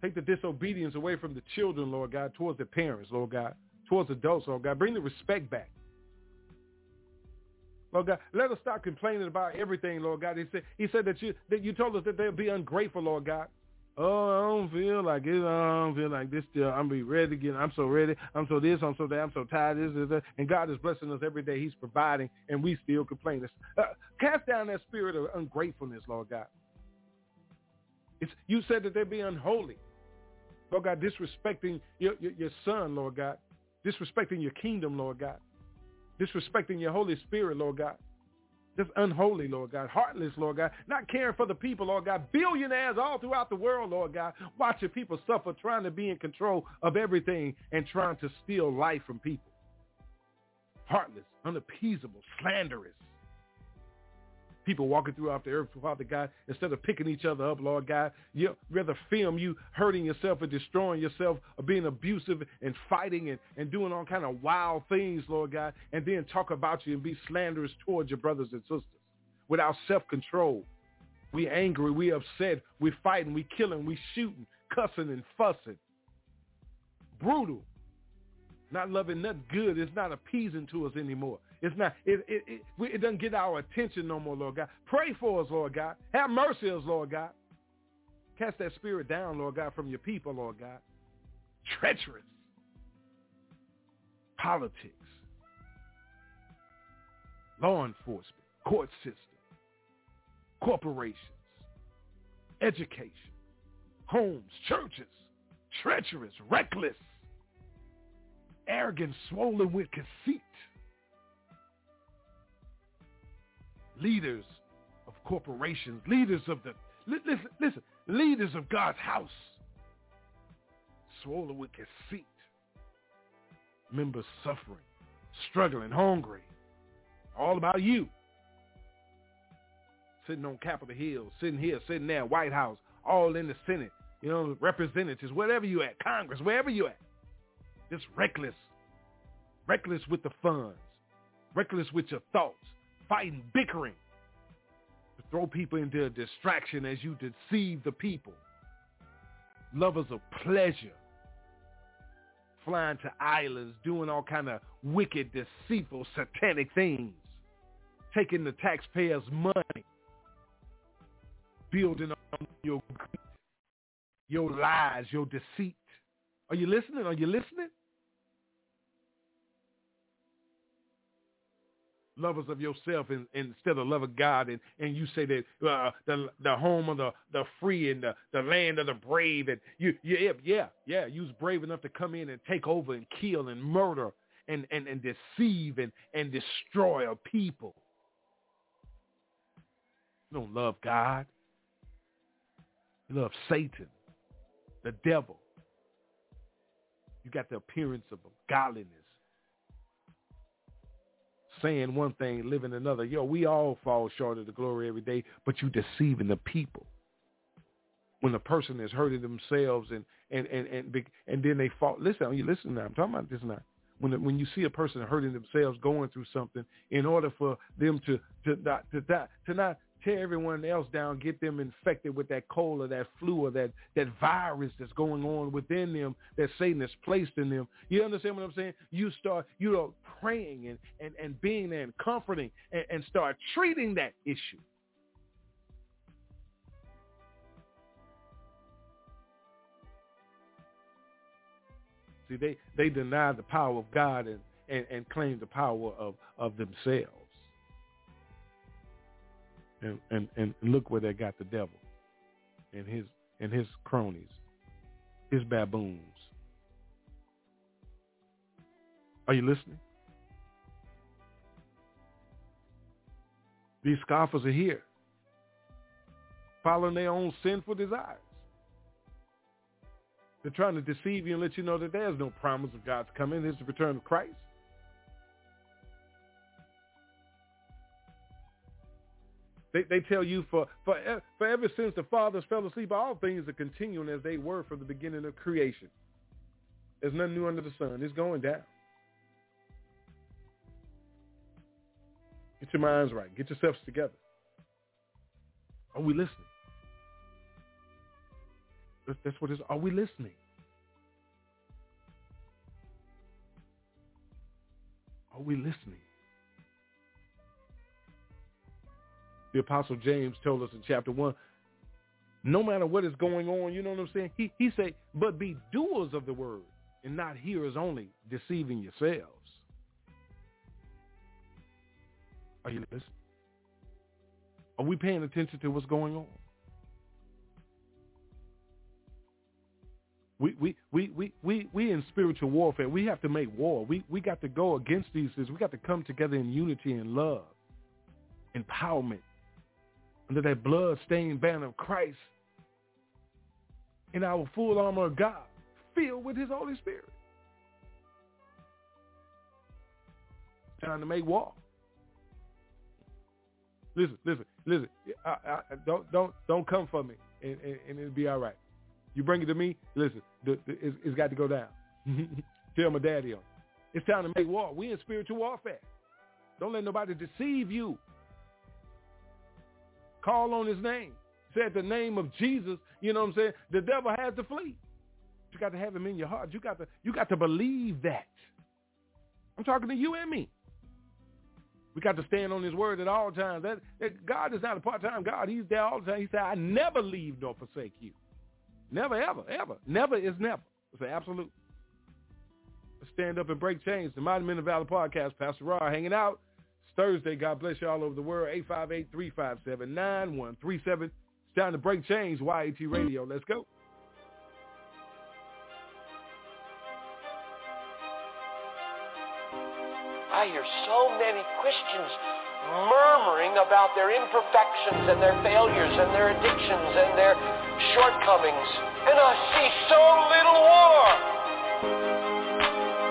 Take the disobedience away from the children, Lord God, towards the parents, Lord God, towards adults, Lord God. Bring the respect back. Lord God, let us stop complaining about everything, Lord God. He said, he said that you that you told us that they'll be ungrateful, Lord God. Oh, I don't feel like it. I don't feel like this. Still, I'm be ready again. I'm so ready. I'm so this. I'm so that. I'm so tired. This. And God is blessing us every day. He's providing, and we still complain. Uh, cast down that spirit of ungratefulness, Lord God. It's, you said that they'd be unholy. Lord God, disrespecting your, your, your son, Lord God. Disrespecting your kingdom, Lord God. Disrespecting your Holy Spirit, Lord God. Just unholy, Lord God. Heartless, Lord God. Not caring for the people, Lord God. Billionaires all throughout the world, Lord God. Watching people suffer, trying to be in control of everything and trying to steal life from people. Heartless, unappeasable, slanderous people walking throughout the earth, Father God, instead of picking each other up, Lord God, you rather film you hurting yourself and destroying yourself or being abusive and fighting and, and doing all kind of wild things, Lord God, and then talk about you and be slanderous towards your brothers and sisters without self-control. We angry, we upset, we fighting, we killing, we shooting, cussing and fussing. Brutal. Not loving nothing good. It's not appeasing to us anymore. It's not. It it it, it doesn't get our attention no more, Lord God. Pray for us, Lord God. Have mercy on us, Lord God. Cast that spirit down, Lord God, from your people, Lord God. Treacherous. Politics. Law enforcement. Court system. Corporations. Education. Homes. Churches. Treacherous. Reckless. Arrogant. Swollen with conceit leaders of corporations, leaders of the, listen, listen, leaders of God's house, swollen with conceit, members suffering, struggling, hungry, all about you. Sitting on Capitol Hill, sitting here, sitting there, White House, all in the Senate, you know, representatives, wherever you at, Congress, wherever you at. Just reckless, reckless with the funds, reckless with your thoughts, fighting, bickering, to throw people into a distraction as you deceive the people. Lovers of pleasure, flying to islands, doing all kind of wicked, deceitful, satanic things, taking the taxpayers' money, building on your your lies, your deceit. Are you listening? Are you listening? Lovers of yourself and, and instead of love of God and, and you say that uh, the the home of the, the free and the, the land of the brave and you, you yeah yeah you was brave enough to come in and take over and kill and murder and, and, and deceive and, and destroy a people. You don't love God. You love Satan, the devil. You got the appearance of godliness saying one thing, living another. Yo, we all fall short of the glory every day, but you deceiving the people. When a person is hurting themselves and and and and, and then they fall. Listen, you listen now. I'm talking about this now. When when you see a person hurting themselves, going through something, in order for them to to not to, to, to not tear everyone else down, get them infected with that cold or that flu or that, that virus that's going on within them that Satan has placed in them. You understand what I'm saying? You start, you know, praying and, and, and being there and comforting and, and start treating that issue. See, they, they deny the power of God and, and, and claim the power of, of themselves. And, and, and look where they got the devil and his and his cronies, his baboons. Are you listening? These scoffers are here, following their own sinful desires. They're trying to deceive you and let you know that there's no promise of God's coming. It's the return of Christ. They, they tell you for, for, for ever since the fathers fell asleep, all things are continuing as they were from the beginning of creation. There's nothing new under the sun. It's going down. Get your minds right. Get yourselves together. Are we listening? That's, what it is. Are we listening? Are we listening? The Apostle James told us in chapter 1, no matter what is going on, you know what I'm saying? He, he say, but be doers of the word and not hearers only, deceiving yourselves. Are you listening? Are we paying attention to what's going on? We, we, we, we, we, we in spiritual warfare. We have to make war. We, we got to go against these things. We got to come together in unity and love, empowerment, under that blood-stained banner of Christ in our full armor of God, filled with his Holy Spirit. Time to make war. Listen, listen, listen. I, I, don't, don't, don't come for me, and, and, and it'll be all right. You bring it to me. Listen, the, the, it's, it's got to go down. Tell my daddy on. It's time to make war. We in spiritual warfare. Don't let nobody deceive you. Call on his name. Said the name of Jesus. You know what I'm saying? The devil has to flee. You got to have him in your heart. You got to you got to believe that. I'm talking to you and me. We got to stand on his word at all times. That, that God is not a part-time God. He's there all the time. He said, I never leave nor forsake you. Never, ever, ever. Never is never. It's an absolute. Stand up and break chains. The Mighty Men of Valor podcast, Pastor Raw hanging out. Thursday. God bless you all over the world. 858-357-9137. It's time to break chains. YAT Radio. Let's go. I hear so many Christians murmuring about their imperfections and their failures and their addictions and their shortcomings. And I see so little war.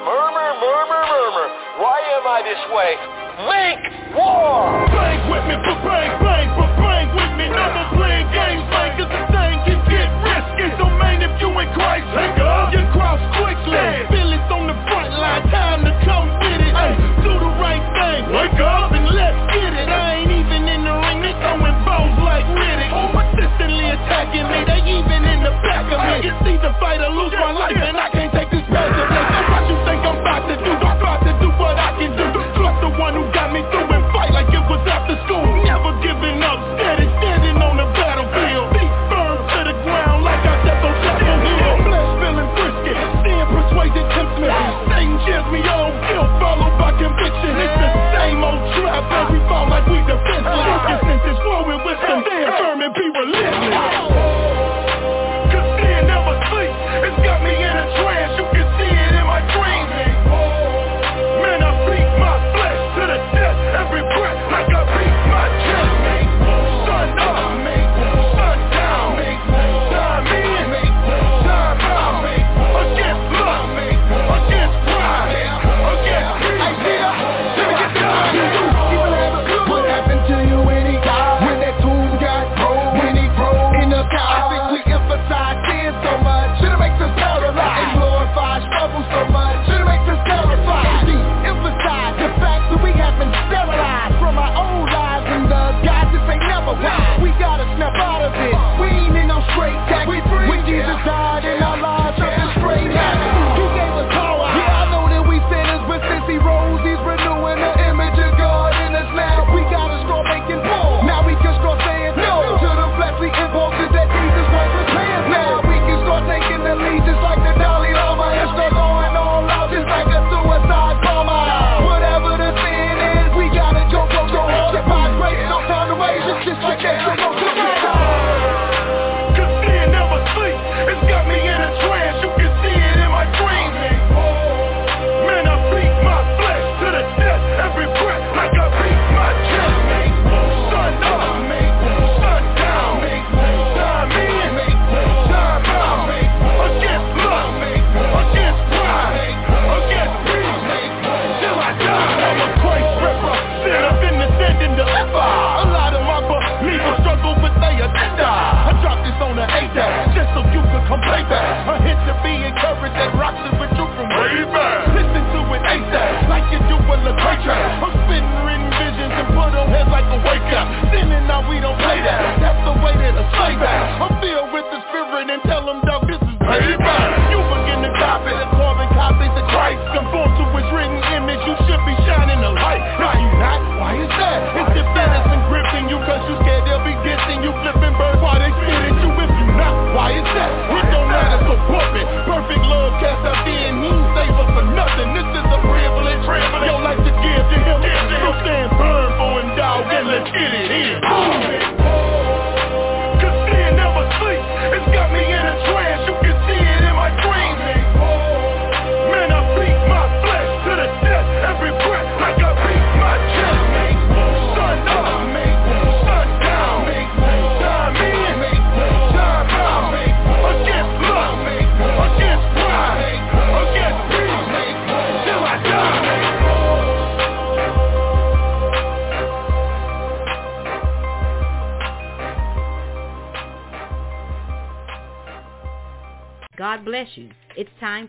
Murmur, murmur, murmur. Why am I this way? Make war! Bang with me, but bang, bang, but bang with me. Never playing games, bang, cause the thing can get risky. So man, if you ain't Christ, hang up. You cross quickly. Feel it on the front line, time to come with it. Hey, do the right thing. Wake up and let's get it. I ain't even in the ring, they throwing bones like Riddick. Oh, Persistently attacking me, they even in the back of me. It's either fight or lose my life, and I can't take this. So what you think I'm about to? I'm about to do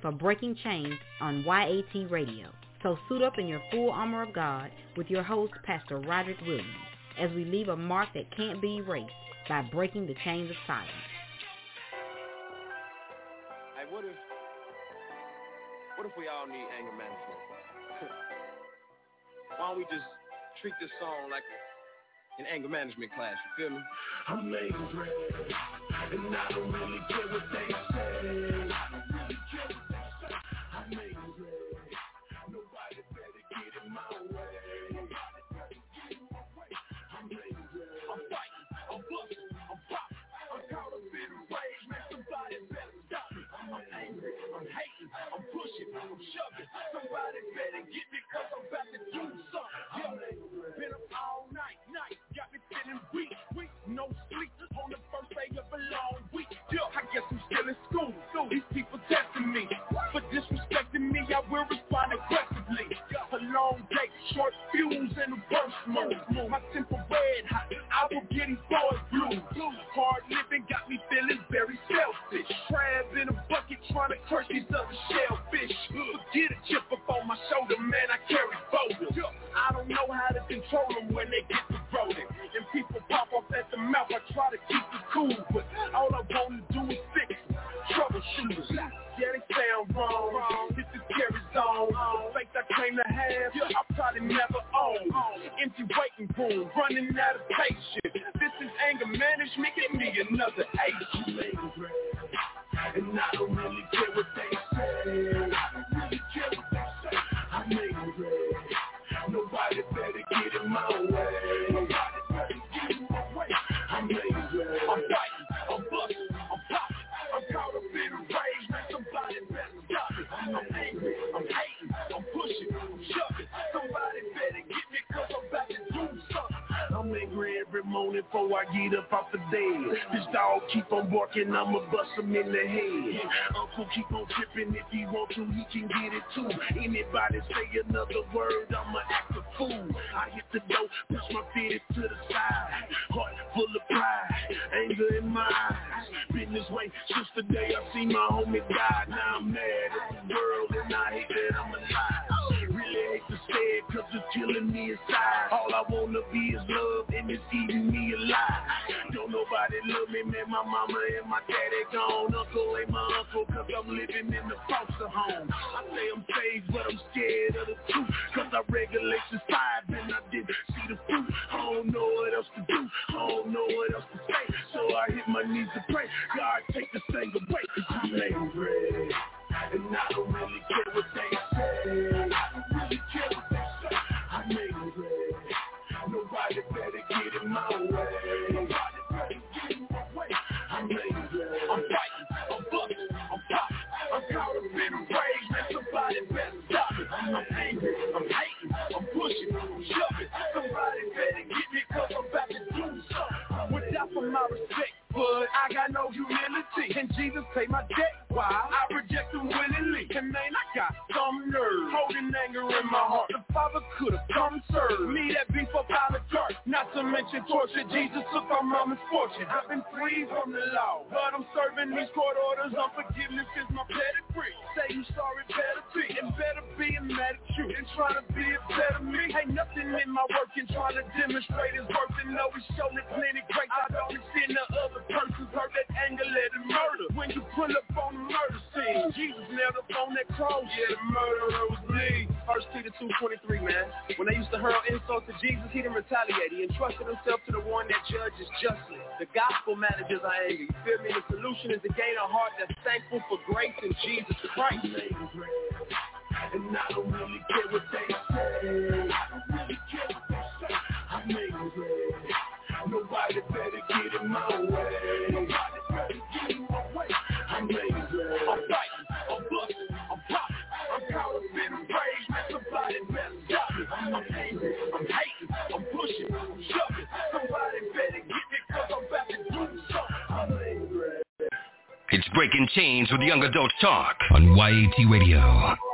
for Breaking Chains on YAT Radio. So suit up in your full armor of God with your host, Pastor Roderick Williams, as we leave a mark that can't be erased by breaking the chains of silence. Hey, what if, what if we all need anger management? Why don't we just treat this song like an anger management class, you feel me? I'm angry, and I don't really care what they bust him in the head. Uncle keep on tripping, if he want to, he can get it too. Anybody say another word, I'ma act a fool. I hit the door, push my feet to the side. Heart full of pride, anger in my eyes. Been this way since the day I see my homie die. Now I'm mad at the world and I hate that I'm alive. Say cause it's killing me inside. All I wanna be is love and it's eating me alive. Don't nobody love me, man. My mama and my daddy gone. Uncle ain't my uncle cause I'm living in the foster home. I say I'm saved but I'm scared of the truth. Cause I read Galatians five and I didn't see the fruit. I don't know what else to do. I don't know what else to say. So I hit my knees to pray. God take this thing away. Cause I'm angry. And I don't really care what they say. I'm angry. Nobody better get in my way. Nobody better get in my way. I'm angry. I'm fighting. I'm busting. I'm popping. I'm. Man, somebody better stop me. I'm angry. I'm hating. I'm pushing. I'm shoving. Somebody better get me cause I'm about to do something. Without for my respect. But I got no humility And Jesus paid my debt Why? I reject him willingly. And man, I got some nerve. Holding anger in my heart. The Father could have come serve. Me that beef up out of cart Not to mention torture. Jesus took my misfortune I've been free from the law. But I'm serving these court orders Unforgiveness is my pedigree. Say you sorry, better be. And better be mad at you. And trying to be a better me. Ain't nothing in my work And trying to demonstrate his worth And know he's shown it plenty grace I don't see no other persons hurt that anger led to murder. When you pull up on the murder scene, Jesus nailed up on that cross. Yeah, the murderer was me. First Peter 2.23, man. When they used to hurl insults to Jesus, he didn't retaliate. He entrusted himself to the one that judges justly. The gospel manages our anger. You feel me? The solution is to gain a heart that's thankful for grace in Jesus Christ. And I don't really care what they say. I don't really care Breaking Chains with Young Adult Talk on YAT Radio.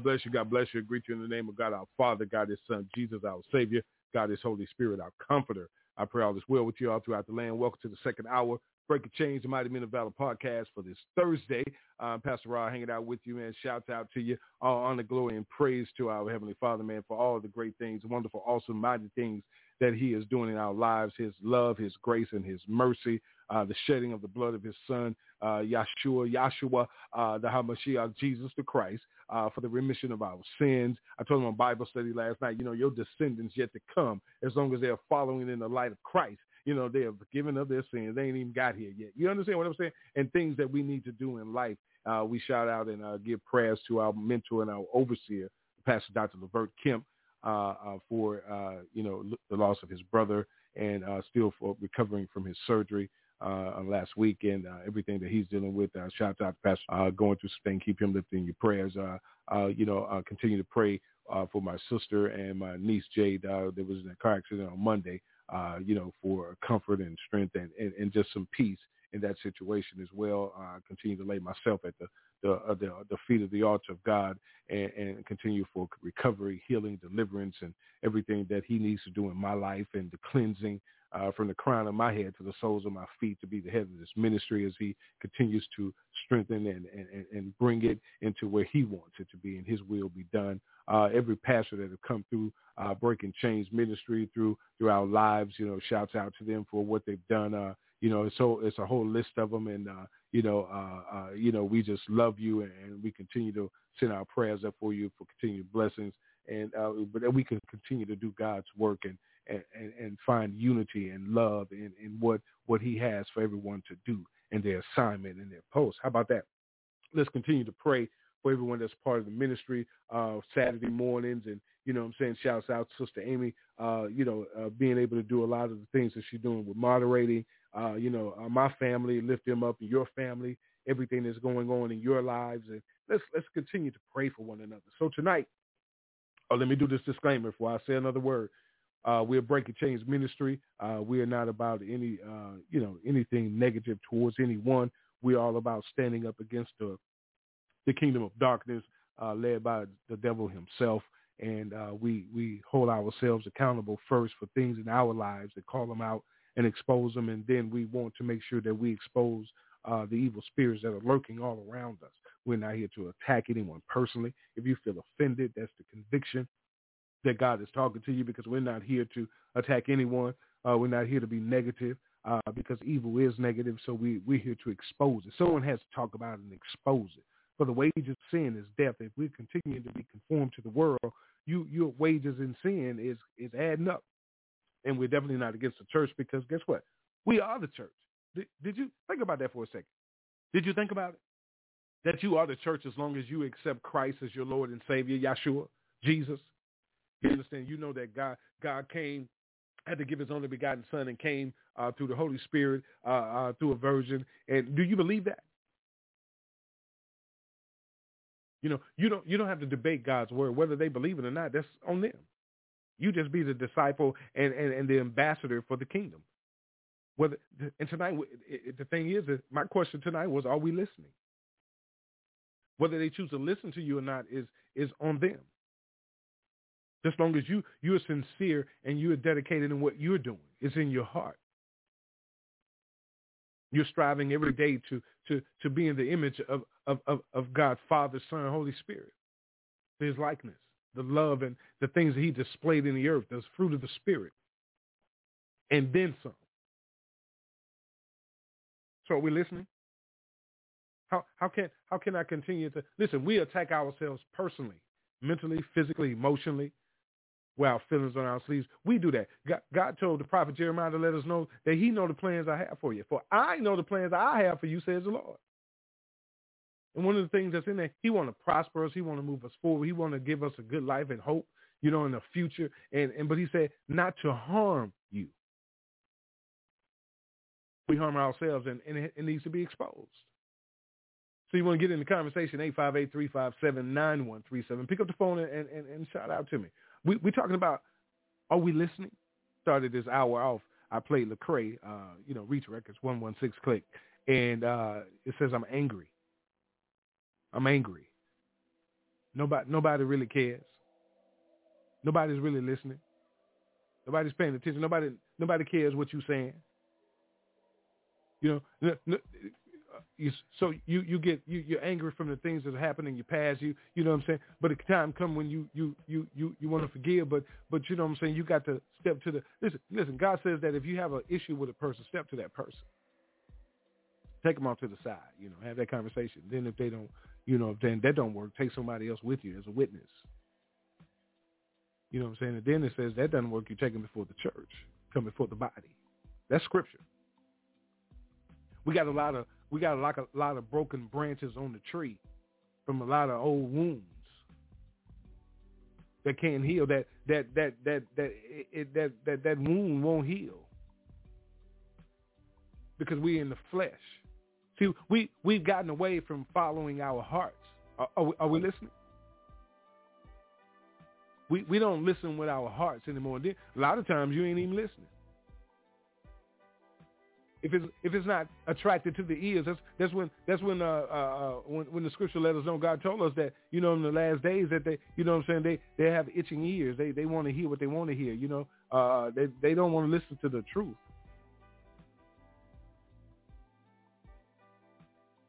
God bless you. God bless you. I greet you in the name of God, our Father, God, His Son, Jesus, our Savior, God, His Holy Spirit, our Comforter. I pray all is well with you all throughout the land. Welcome to the second hour, Breaking Chains, the Mighty Men of Valor podcast for this Thursday. Um, Pastor Rod hanging out with you, man. Shouts out to you. All honor, glory, and praise to our Heavenly Father, man, for all the great things, wonderful, awesome, mighty things that he is doing in our lives, his love, his grace, and his mercy, uh, the shedding of the blood of his son, uh, Yeshua, Yahshua, uh, the Hamashiach, Jesus the Christ, uh, for the remission of our sins. I told him on Bible study last night, you know, your descendants yet to come, as long as they are following in the light of Christ, you know, they are forgiven of their sins. They ain't even got here yet. You understand what I'm saying? And things that we need to do in life. Uh, we shout out and uh, give prayers to our mentor and our overseer, Pastor Dr. Levert Kemp, uh, uh, for uh, you know the loss of his brother and still for recovering from his surgery uh, last week and uh, everything that he's dealing with. Uh, shout out to Pastor uh, going through something. Keep him lifted in your prayers. Uh, uh, you know, uh, continue to pray uh, for my sister and my niece Jade. Uh, there was a car accident on Monday. Uh, you know, for comfort and strength and, and, and just some peace in that situation as well. Uh, continue to lay myself at the the, uh, the, the feet of the altar of God and, and continue for recovery, healing, deliverance, and everything that He needs to do in my life and the cleansing uh, from the crown of my head to the soles of my feet to be the head of this ministry as He continues to strengthen and, and, and bring it into where He wants it to be and His will be done. Uh, every pastor that have come through uh, Breaking Chains ministry through through our lives, you know, shouts out to them for what they've done. Uh, you know, so it's a whole list of them, and uh, you know, uh, uh, you know, we just love you, and, we continue to send our prayers up for you for continued blessings, and uh, but we can continue to do God's work and and, and find unity and love in, in what what He has for everyone to do in their assignment and their post. How about that? Let's continue to pray for everyone that's part of the ministry uh, Saturday mornings and you know I'm saying shouts out to Sister Amy uh, you know uh, being able to do a lot of the things that she's doing with moderating uh, you know, uh, my family, lift them up, your family, everything that's going on in your lives, and let's let's continue to pray for one another. So tonight, oh, let me do this disclaimer before I say another word. Uh, we're Breaking Chains Ministry. Uh, we are not about any, uh, you know, anything negative towards anyone. We're all about standing up against the the kingdom of darkness, uh, led by the devil himself. And uh, we we hold ourselves accountable first for things in our lives and call them out and expose them. And then we want to make sure that we expose uh, the evil spirits that are lurking all around us. We're not here to attack anyone personally. If you feel offended, that's the conviction that God is talking to you because we're not here to attack anyone. Uh, we're not here to be negative uh, because evil is negative. So we, we're here to expose it. Someone has to talk about it and expose it. For the wages of sin is death. If we're continuing to be conformed to the world, you, your wages in sin is, is adding up. And we're definitely not against the church because guess what? We are the church. Did, did you think about that for a second? Did you think about it? That you are the church as long as you accept Christ as your Lord and Savior, Yeshua, Jesus. You understand? You know that God God came, had to give his only begotten son and came uh, through the Holy Spirit, uh, uh, through a virgin. And do you believe that? You know, you don't you don't have to debate God's word. Whether they believe it or not, that's on them. You just be the disciple and, and, and the ambassador for the kingdom. Whether and tonight the thing is, my question tonight was, are we listening? Whether they choose to listen to you or not is is on them. Just long as you you are sincere and you are dedicated in what you're doing, it's in your heart. You're striving every day to to to be in the image of of of, of God, Father, Son, Holy Spirit, His likeness the love and the things that he displayed in the earth, the fruit of the Spirit, and then some. So are we listening? How, how, can, how can I continue to, listen, we attack ourselves personally, mentally, physically, emotionally, our feelings on our sleeves. We do that. God, God told the prophet Jeremiah to let us know that he know the plans I have for you. For I know the plans I have for you, says the Lord. And one of the things that's in there, he want to prosper us. He want to move us forward. He want to give us a good life and hope, you know, in the future. And, and but he said not to harm you. We harm ourselves, and, and it, it needs to be exposed. So you want to get in the conversation, 858-357-9137. Pick up the phone and, and, and shout out to me. We, we're talking about, are we listening? Started this hour off. I played Lecrae, uh, you know, Reach Records, 116 Clique. And uh, it says, I'm angry. I'm angry. Nobody, nobody really cares. Nobody's really listening. Nobody's paying attention. Nobody, nobody cares what you're saying. You know, you, so you you get you you're angry from the things that happen in your past. You you know what I'm saying. But the time come when you you you you you want to forgive, but but you know what I'm saying. You got to step to the listen. Listen, God says that if you have an issue with a person, step to that person. Take them off to the side. You know, have that conversation. Then if they don't you know, if then that don't work, take somebody else with you as a witness. You know what I'm saying? And then it says that doesn't work, you take them before the church, come before the body. That's scripture. We got a lot of we got a lot a lot of broken branches on the tree from a lot of old wounds that can't heal. That that that that that it, that that that wound won't heal because we're in the flesh. See, we, we've gotten away from following our hearts. Are, are, we, are we listening? We, we don't listen with our hearts anymore. A lot of times you ain't even listening. If it's if it's not attracted to the ears, that's that's when that's when uh, uh, uh when when the scripture let us know God told us that you know in the last days that they you know what I'm saying they they have itching ears. They they want to hear what they want to hear you know? Uh they they don't want to listen to the truth.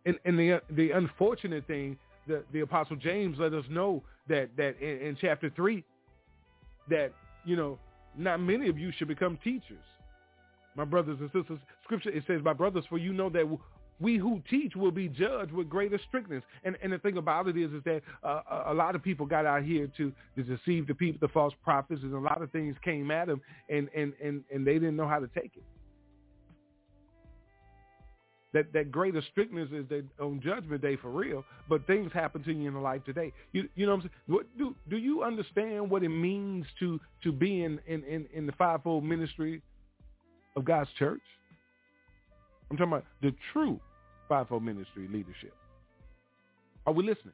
And, and the the unfortunate thing, the the Apostle James let us know that that in, in chapter three, that you know not many of you should become teachers, my brothers and sisters. Scripture it says, "My brothers, for you know that we who teach will be judged with greater strictness." And and the thing about it is, is that uh, a lot of people got out here to, to deceive the people, the false prophets, and a lot of things came at them, and and and and they didn't know how to take it that that greater strictness is that on judgment day for real but things happen to you in the life today you you know what i'm saying what, do do you understand what it means to to be in in in, in the fivefold ministry of god's church. I'm talking about the true fivefold ministry leadership. Are we listening?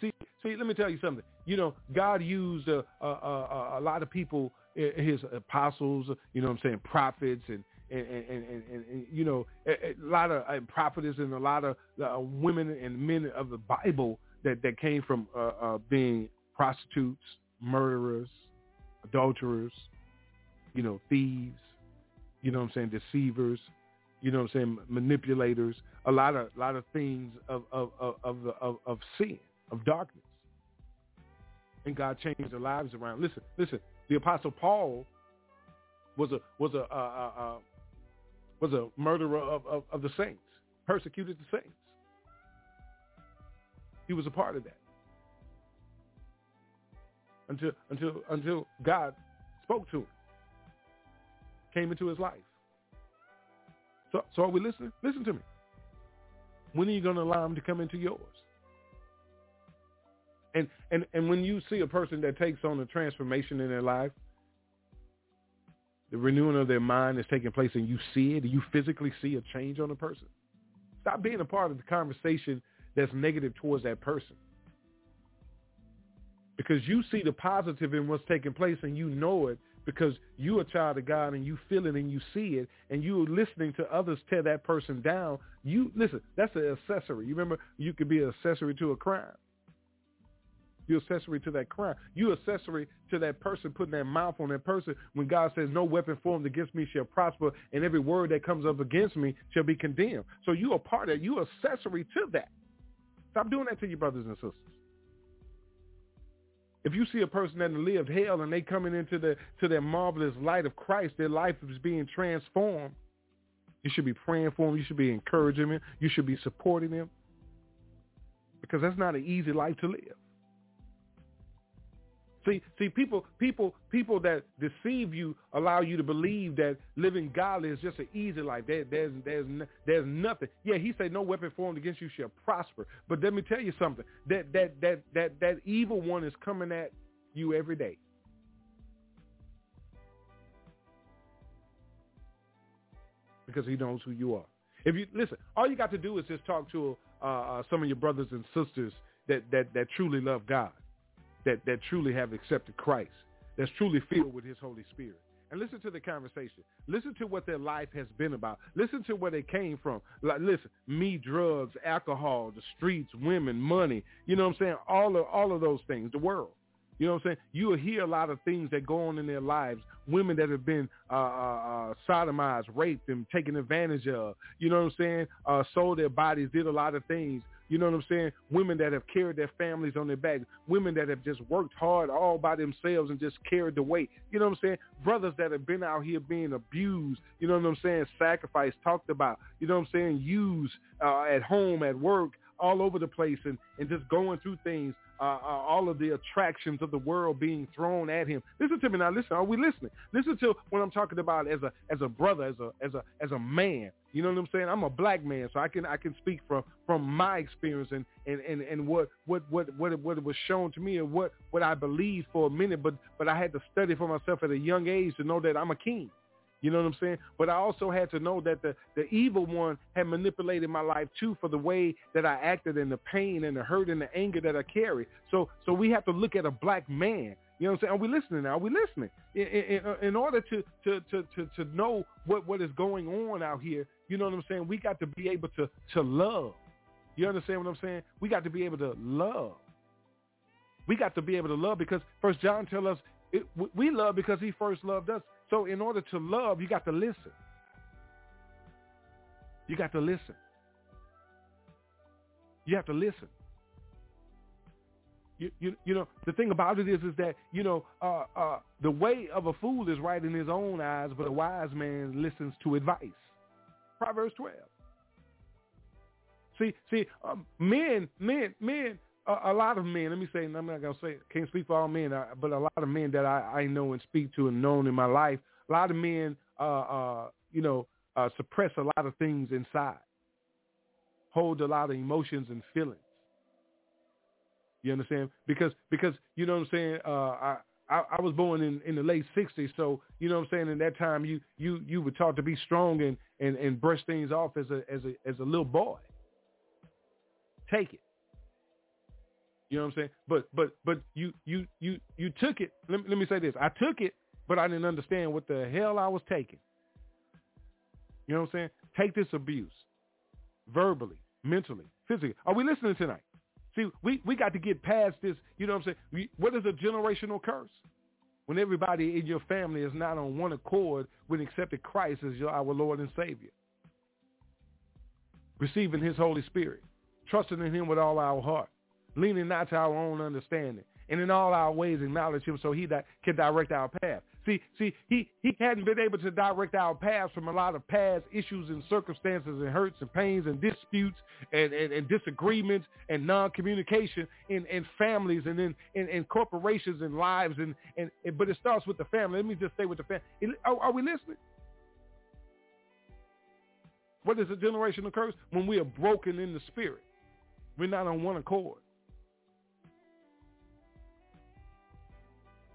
See see let me tell you something. You know god used a a, a, a lot of people his apostles you know what i'm saying prophets and and, and, and, and, you know, a, lot of uh, prophetess and a lot of uh, women and men of the Bible that, that came from uh, uh, being prostitutes, murderers, adulterers, you know, thieves, you know what I'm saying, deceivers, you know what I'm saying, manipulators, a lot of lot of things of of of of, of, of sin, of darkness. And God changed their lives around. Listen, listen. The Apostle Paul was a was a, a, a, was a murderer of, of, of the saints, persecuted the saints. He was a part of that. Until until until God spoke to him. Came into his life. So, so are we listening? Listen to me. When are you going to allow him to come into yours? And, and, and when you see a person that takes on a transformation in their life, the renewing of their mind is taking place and you see it, you physically see a change on a person. Stop being a part of the conversation that's negative towards that person. Because you see the positive in what's taking place and you know it because you're a child of God and you feel it and you see it and you're listening to others tear that person down. You listen, that's an accessory. You remember you could be an accessory to a crime. You're accessory to that crime. You're accessory to that person putting that mouth on that person when God says, no weapon formed against me shall prosper and every word that comes up against me shall be condemned. So you are part of You're accessory to that. Stop doing that to your brothers and sisters. If you see a person that lived hell and they coming into the to their marvelous light of Christ, their life is being transformed. You should be praying for them. You should be encouraging them. You should be supporting them. Because that's not an easy life to live. See, see, people, people, people that deceive you allow you to believe that living godly is just an easy life. There, there's, there's, there's nothing. Yeah, he said, "No weapon formed against you shall prosper." But let me tell you something. That, that, that, that, that evil one is coming at you every day. Because he knows who you are. If you listen, all you got to do is just talk to uh, uh, some of your brothers and sisters that, that, that truly love God that, that truly have accepted Christ, that's truly filled with his Holy Spirit. And listen to the conversation. Listen to what their life has been about. Listen to where they came from. Like, listen, me, drugs, alcohol, the streets, women, money. You know what I'm saying? All of all of those things, the world. You know what I'm saying? You will hear a lot of things that go on in their lives. Women that have been uh, uh, uh, sodomized, raped, and taken advantage of. You know what I'm saying? Uh, sold their bodies, did a lot of things. You know what I'm saying? Women that have carried their families on their back. Women that have just worked hard all by themselves and just carried the weight. You know what I'm saying? Brothers that have been out here being abused. You know what I'm saying? Sacrificed, talked about. You know what I'm saying? Used uh, at home, at work, all over the place and, and just going through things uh, uh, all of the attractions of the world being thrown at him. Listen to me now. Listen, are we listening? Listen to what I'm talking about as a as a brother, as a as a as a man. You know what I'm saying? I'm a black man, so I can I can speak from from my experience and and and, and what what what what what was shown to me and what what I believed for a minute, but but I had to study for myself at a young age to know that I'm a king. You know what I'm saying? But I also had to know that the, the evil one had manipulated my life too for the way that I acted and the pain and the hurt and the anger that I carry. So so we have to look at a black man. You know what I'm saying? Are we listening now? Are we listening? In, in, uh, in order to, to, to, to, to know what, what is going on out here, you know what I'm saying? We got to be able to, to love. You understand what I'm saying? We got to be able to love. We got to be able to love because First John tell us it, we love because he first loved us. So in order to love, you got to listen. You got to listen. You have to listen. You, you, you know, the thing about it is, is that, you know, uh, uh, the way of a fool is right in his own eyes, but a wise man listens to advice. Proverbs 12. See, see, um, men, men, men, a, a, lot of men, let me say, I'm not to say, can't speak for all men, but a lot of men that I, I know and speak to and known in my life, a lot of men, uh, uh, you know, uh, suppress a lot of things inside, hold a lot of emotions and feelings. You understand? Because, because you know what I'm saying? Uh, I, I, I was born in, in the late '60s, so you know what I'm saying. In that time, you you you were taught to be strong and and and brush things off as a as a as a little boy. Take it. You know what I'm saying? But but but you you you you took it. Let me, let me say this. I took it, but I didn't understand what the hell I was taking. You know what I'm saying? Take this abuse, verbally, mentally, physically. Are we listening tonight? See, we, we got to get past this. You know what I'm saying? We, what is a generational curse? When everybody in your family is not on one accord when accepted Christ as your, our Lord and Savior. Receiving his Holy Spirit. Trusting in him with all our heart leaning not to our own understanding, and in all our ways acknowledge him so he that can direct our path. See, see, he, he hadn't been able to direct our paths from a lot of past issues and circumstances and hurts and pains and disputes and, and, and disagreements and non-communication in, in families and in, in, in corporations and lives. And, and, and, But it starts with the family. Let me just stay with the family. Are, oh, are we listening? What is a generational curse? When we are broken in the spirit. We're not on one accord.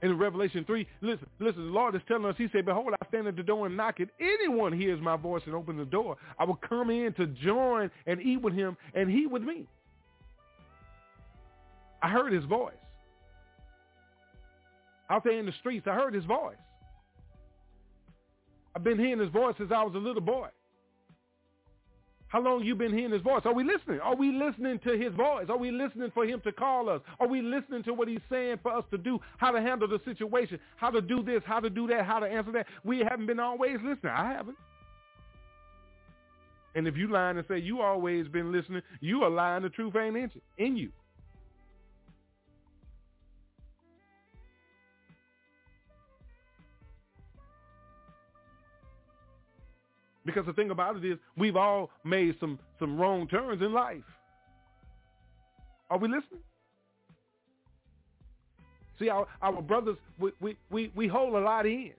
In Revelation 3, listen, listen, the Lord is telling us, he said, behold, I stand at the door and knock. If anyone hears my voice and opens the door, I will come in to join and eat with him and he with me. I heard his voice. Out there in the streets, I heard his voice. I've been hearing his voice since I was a little boy. How long you been hearing his voice? Are we listening? Are we listening to his voice? Are we listening for him to call us? Are we listening to what he's saying for us to do? How to handle the situation? How to do this? How to do that? How to answer that? We haven't been always listening. I haven't. And if you lying and say you always been listening, you are lying. The truth ain't in you. Because the thing about it is we've all made some, some wrong turns in life. Are we listening? See, our, our brothers, we, we, we, we hold a lot in.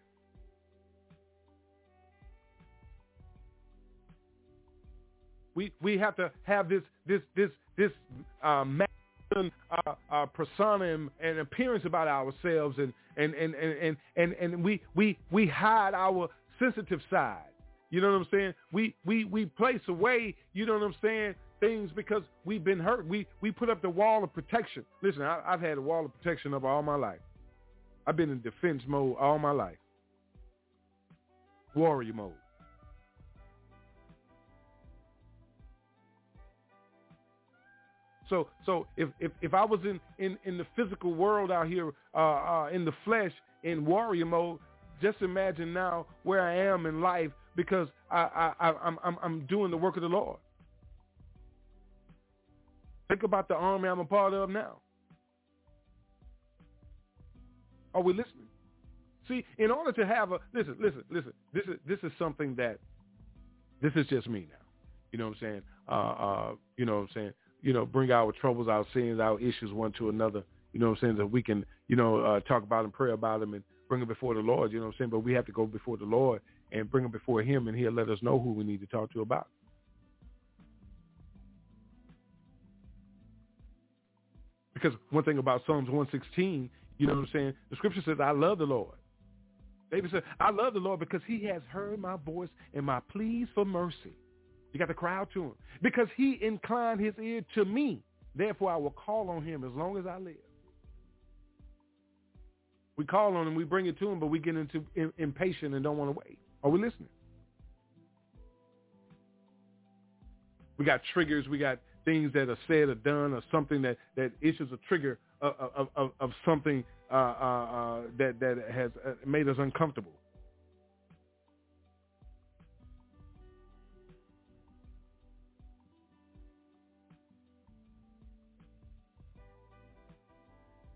We, we have to have this, this, this, this uh, masculine uh, uh, persona and, and appearance about ourselves, and, and, and, and, and, and, and we, we, we hide our sensitive side. You know what I'm saying? We we we place away, you know what I'm saying, things because we've been hurt. We we put up the wall of protection. Listen, I, have had a wall of protection over all my life. I've been in defense mode all my life. Warrior mode. So so if, if, if I was in, in, in the physical world out here uh, uh, in the flesh in warrior mode, just imagine now where I am in life because I, I, I, I'm, I'm, I'm doing the work of the Lord. Think about the army I'm a part of now. Are we listening? See, in order to have a listen, listen, listen. This is this is something that this is just me now. You know what I'm saying? Uh, uh, you know what I'm saying? You know, bring our troubles, our sins, our issues one to another. You know what I'm saying? That we can, you know, uh, talk about them, pray about them, and bring them before the Lord. You know what I'm saying? But we have to go before the Lord and bring them before him, and he'll let us know who we need to talk to about. Because one thing about Psalms 116, you know what I'm saying? The scripture says, I love the Lord. David said, I love the Lord because he has heard my voice and my pleas for mercy. You got to cry out to him. Because he inclined his ear to me. Therefore, I will call on him as long as I live. We call on him, we bring it to him, but we get into impatient and don't want to wait. Are we listening? We got triggers. We got things that are said or done or something that, that issues a trigger of, of, of, of something uh, uh, uh, that, that has uh, made us uncomfortable.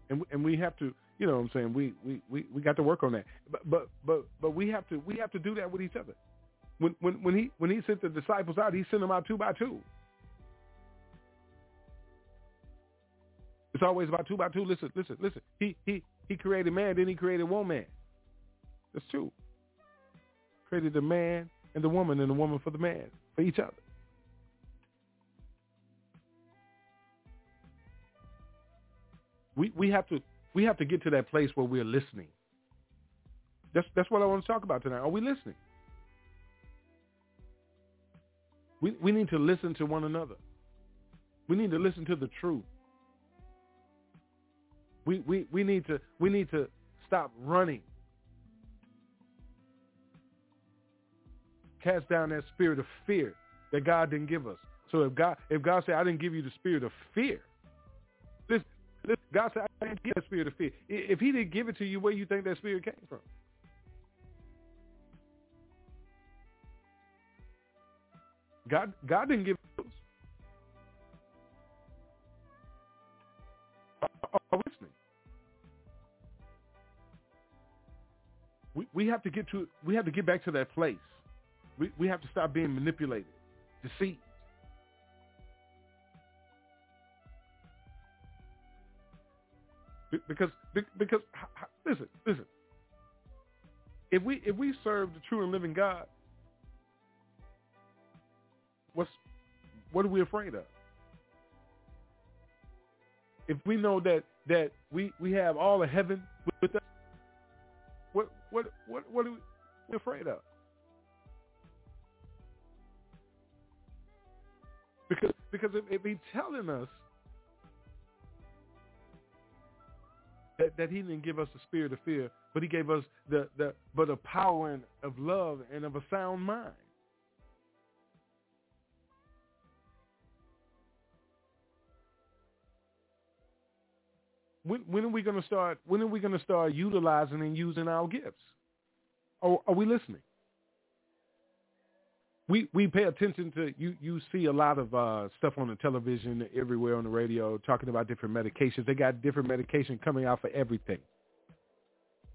And, and we have to you know what I'm saying? We, we, we, we got to work on that. But, but but but we have to we have to do that with each other. When when when he when he sent the disciples out, he sent them out two by two. It's always about two by two. Listen, listen, listen. He he he created man, then he created woman. That's true. Created the man and the woman and the woman for the man, for each other. We we have to we have to get to that place where we're listening. That's that's what I want to talk about tonight. Are we listening? We we need to listen to one another. We need to listen to the truth. We we, we need to we need to stop running. Cast down that spirit of fear that God didn't give us. So if God if God said I didn't give you the spirit of fear, listen, God said, I didn't give that spirit of fear. If he didn't give it to you, where you think that spirit came from? God, God didn't give those. Are listening? We we have to get to we have to get back to that place. We we have to stop being manipulated, deceived. Because because listen listen. If we if we serve the true and living God, what are we afraid of? If we know that that we we have all of heaven with us, what what what what are we afraid of? Because because if, if he's telling us that, that he didn't give us the spirit of fear, but he gave us the, the but a power and of love and of a sound mind. When, when are we going to start? When are we going to start utilizing and using our gifts? Or are we listening? We we pay attention to you. You see a lot of uh, stuff on the television, everywhere on the radio, talking about different medications. They got different medication coming out for everything.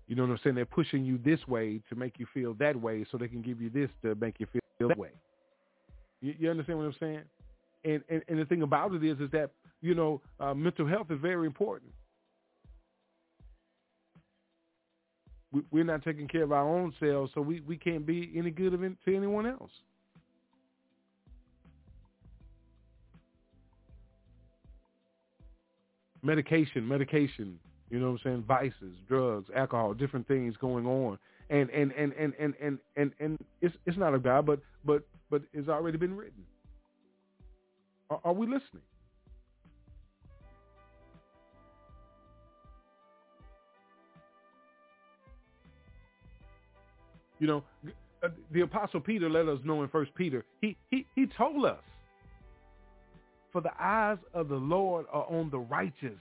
You know what I'm saying? They're pushing you this way to make you feel that way, so they can give you this to make you feel that way. You, you understand what I'm saying? And, and and the thing about it is, is that you know, uh, mental health is very important. We, we're not taking care of our own selves, so we, we can't be any good of to anyone else. Medication, medication, you know what I'm saying, vices, drugs, alcohol, different things going on. And and and and and and and, and it's it's not a God, but but but it's already been written. Are, are we listening? You know, uh, the apostle Peter let us know in First Peter. He he he told us for the eyes of the Lord are on the righteous,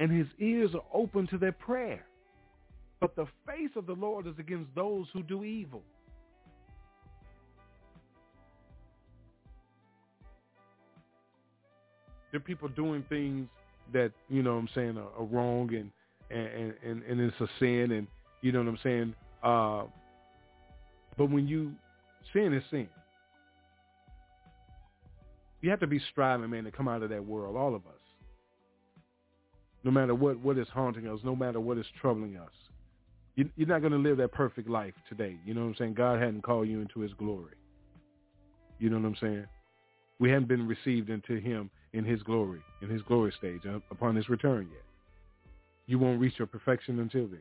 and his ears are open to their prayer. But the face of the Lord is against those who do evil. There are people doing things that, you know what I'm saying, are, are wrong and, and, and, and it's a sin and, you know what I'm saying? Uh, but when you, sin is sin. You have to be striving, man, to come out of that world, all of us. No matter what, what is haunting us, no matter what is troubling us. You, you're not going to live that perfect life today. You know what I'm saying? God hadn't called you into his glory. You know what I'm saying? We hadn't been received into him in his glory, in his glory stage, uh, upon his return yet. You won't reach your perfection until then.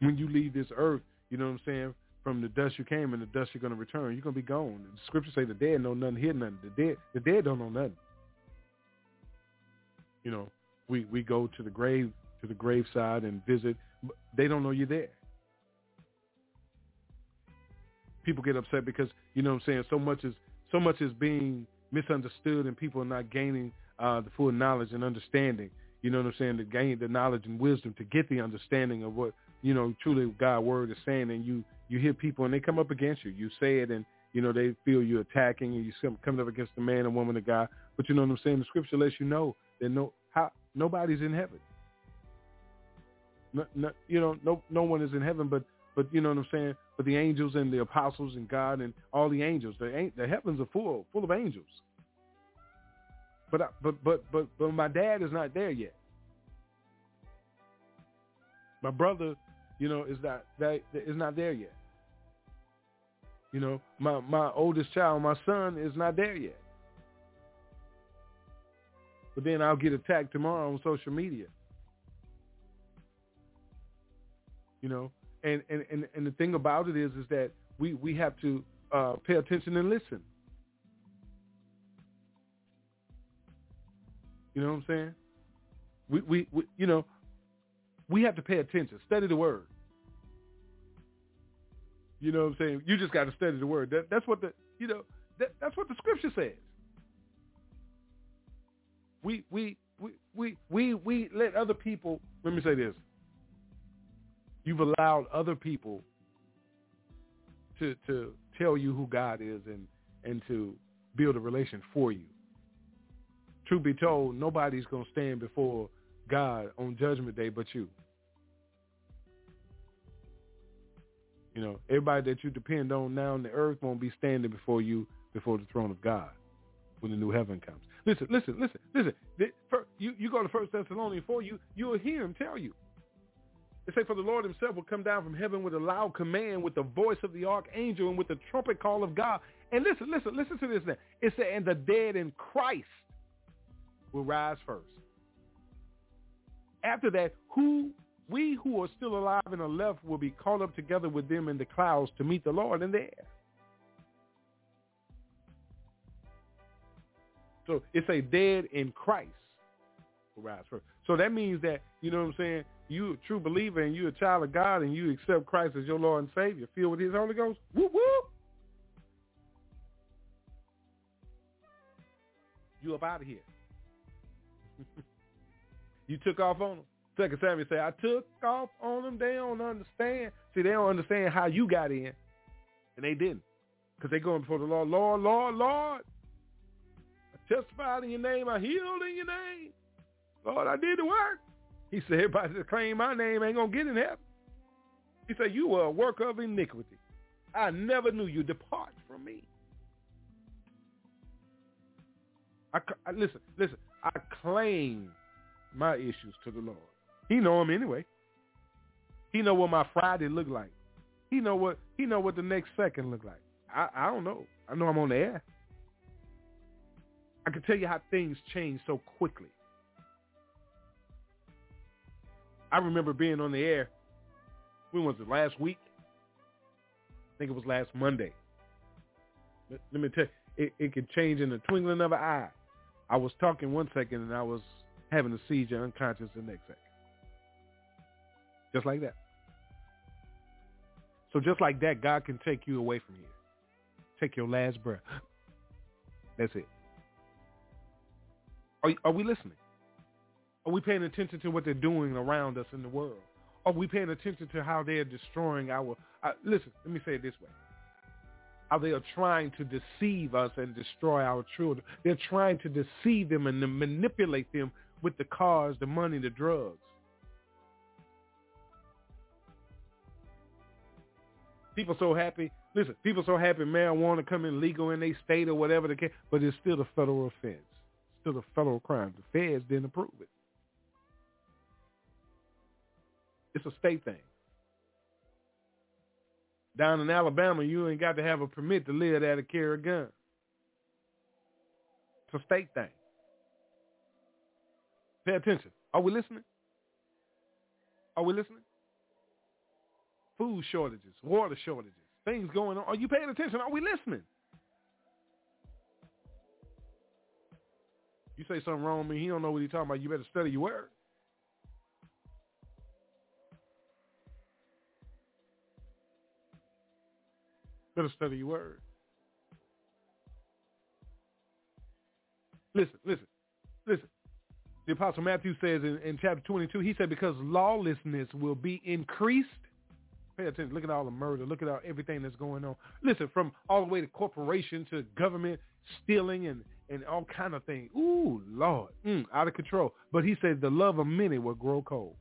When you leave this earth, you know what I'm saying? From the dust you came and the dust you're going to return. You're going to be gone. The scriptures say the dead know nothing, hear nothing. The dead, the dead don't know nothing. You know, we, we go to the grave, to the graveside and visit. They don't know you're there. People get upset because, you know what I'm saying, so much is, so much is being misunderstood and people are not gaining uh, the full knowledge and understanding. You know what I'm saying? To gain the knowledge and wisdom to get the understanding of what, you know, truly God word is saying and you you hear people and they come up against you. You say it and, you know, they feel you attacking and you coming up against the man and woman of God. But you know what I'm saying? The scripture lets you know that no, how, nobody's in heaven. No, no, you know, no, no one is in heaven, but, but you know what I'm saying? But the angels and the apostles and God and all the angels, the, the heavens are full, full of angels. But, but, but, but, but my dad is not there yet. My brother, you know, is not that is not there yet. You know, my my oldest child, my son, is not there yet. But then I'll get attacked tomorrow on social media. You know, and and and, and the thing about it is, is that we we have to uh, pay attention and listen. You know what I'm saying? We, we, we you know, we have to pay attention. Study the word. You know what I'm saying? You just got to study the word. That, that's what the you know that, that's what the scripture says. We we we we we we let other people. Let me say this. You've allowed other people to to tell you who God is and and to build a relation for you. Truth be told, nobody's gonna stand before God on Judgment Day but you. You know, everybody that you depend on now on the earth won't be standing before you before the throne of God when the new heaven comes. Listen, listen, listen, listen. You, you go to First Thessalonians 4, you, you will hear him tell you. It say, for the Lord himself will come down from heaven with a loud command, with the voice of the archangel, and with the trumpet call of God, And listen, listen, listen to this now. It said, and the dead in Christ will rise first. After that, who we who are still alive and are left will be caught up together with them in the clouds to meet the Lord in the air. So it's a dead in Christ rise first. So that means that, you know what I'm saying, you a true believer and you're a child of God and you accept Christ as your Lord and Savior, filled with his Holy Ghost, whoop whoop. You up out of here. You took off on them. Second Samuel say, I took off on them. They don't understand. See, they don't understand how you got in. And they didn't. Because they going before the Lord, Lord, Lord, Lord. I testified in your name. I healed in your name. Lord, I did the work. He said, everybody that claim my name ain't going to get in heaven. He said, you were a worker of iniquity. I never knew you. Depart from me. I, I, listen, listen. I claim my issues to the Lord. He know them anyway. He know what my Friday look like. He know what he know what the next second look like. I, I don't know. I know I'm on the air. I can tell you how things change so quickly. I remember being on the air. When was it? Last week? I think it was last Monday. Let, let me tell you, it, it can change in the twinkling of an eye. I was talking one second and I was having a seizure unconscious the next second. Just like that. So just like that, God can take you away from here. Take your last breath. That's it. Are, are we listening? Are we paying attention to what they're doing around us in the world? Are we paying attention to how they're destroying our... Uh, listen, let me say it this way. How they are trying to deceive us and destroy our children. They're trying to deceive them and manipulate them with the cars, the money, the drugs. People so happy. Listen, people so happy marijuana come in legal in their state or whatever the case, but it's still a federal offense. Still a federal crime. The feds didn't approve it. It's a state thing. Down in Alabama, you ain't got to have a permit to live there to carry a gun. It's a state thing. Pay attention. Are we listening? Are we listening? food shortages, water shortages, things going on. Are you paying attention? Are we listening? You say something wrong with me, he don't know what he's talking about. You better study your word. Better study your word. Listen, listen, listen. The Apostle Matthew says in, in chapter 22, he said, because lawlessness will be increased Pay attention. Look at all the murder. Look at all, everything that's going on. Listen, from all the way to corporation to government stealing and, and all kind of things. Ooh, Lord, mm, out of control. But he said the love of many will grow cold.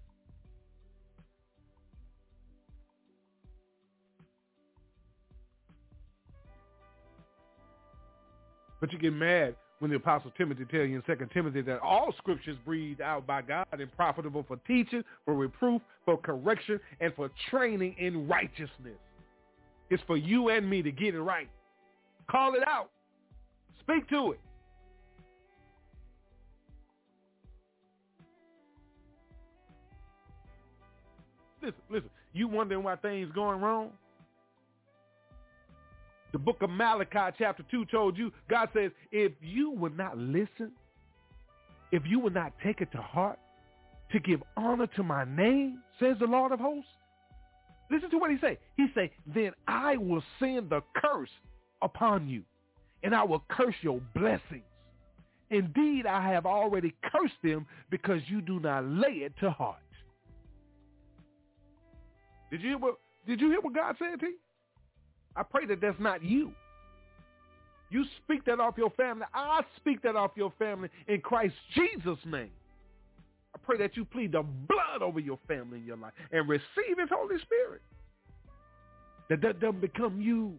But you get mad when the apostle Timothy tells you in Second Timothy that all scriptures breathed out by God and profitable for teaching, for reproof, for correction, and for training in righteousness. It's for you and me to get it right. Call it out. Speak to it. Listen, listen. You wondering why things going wrong? The book of Malachi chapter 2 told you, God says, if you would not listen, if you would not take it to heart to give honor to my name, says the Lord of hosts, listen to what he say. He say, then I will send the curse upon you, and I will curse your blessings. Indeed, I have already cursed them because you do not lay it to heart. Did you hear what, did you hear what God said to you? I pray that that's not you. You speak that off your family. I speak that off your family in Christ Jesus' name. I pray that you plead the blood over your family in your life and receive his Holy Spirit. That that doesn't become you.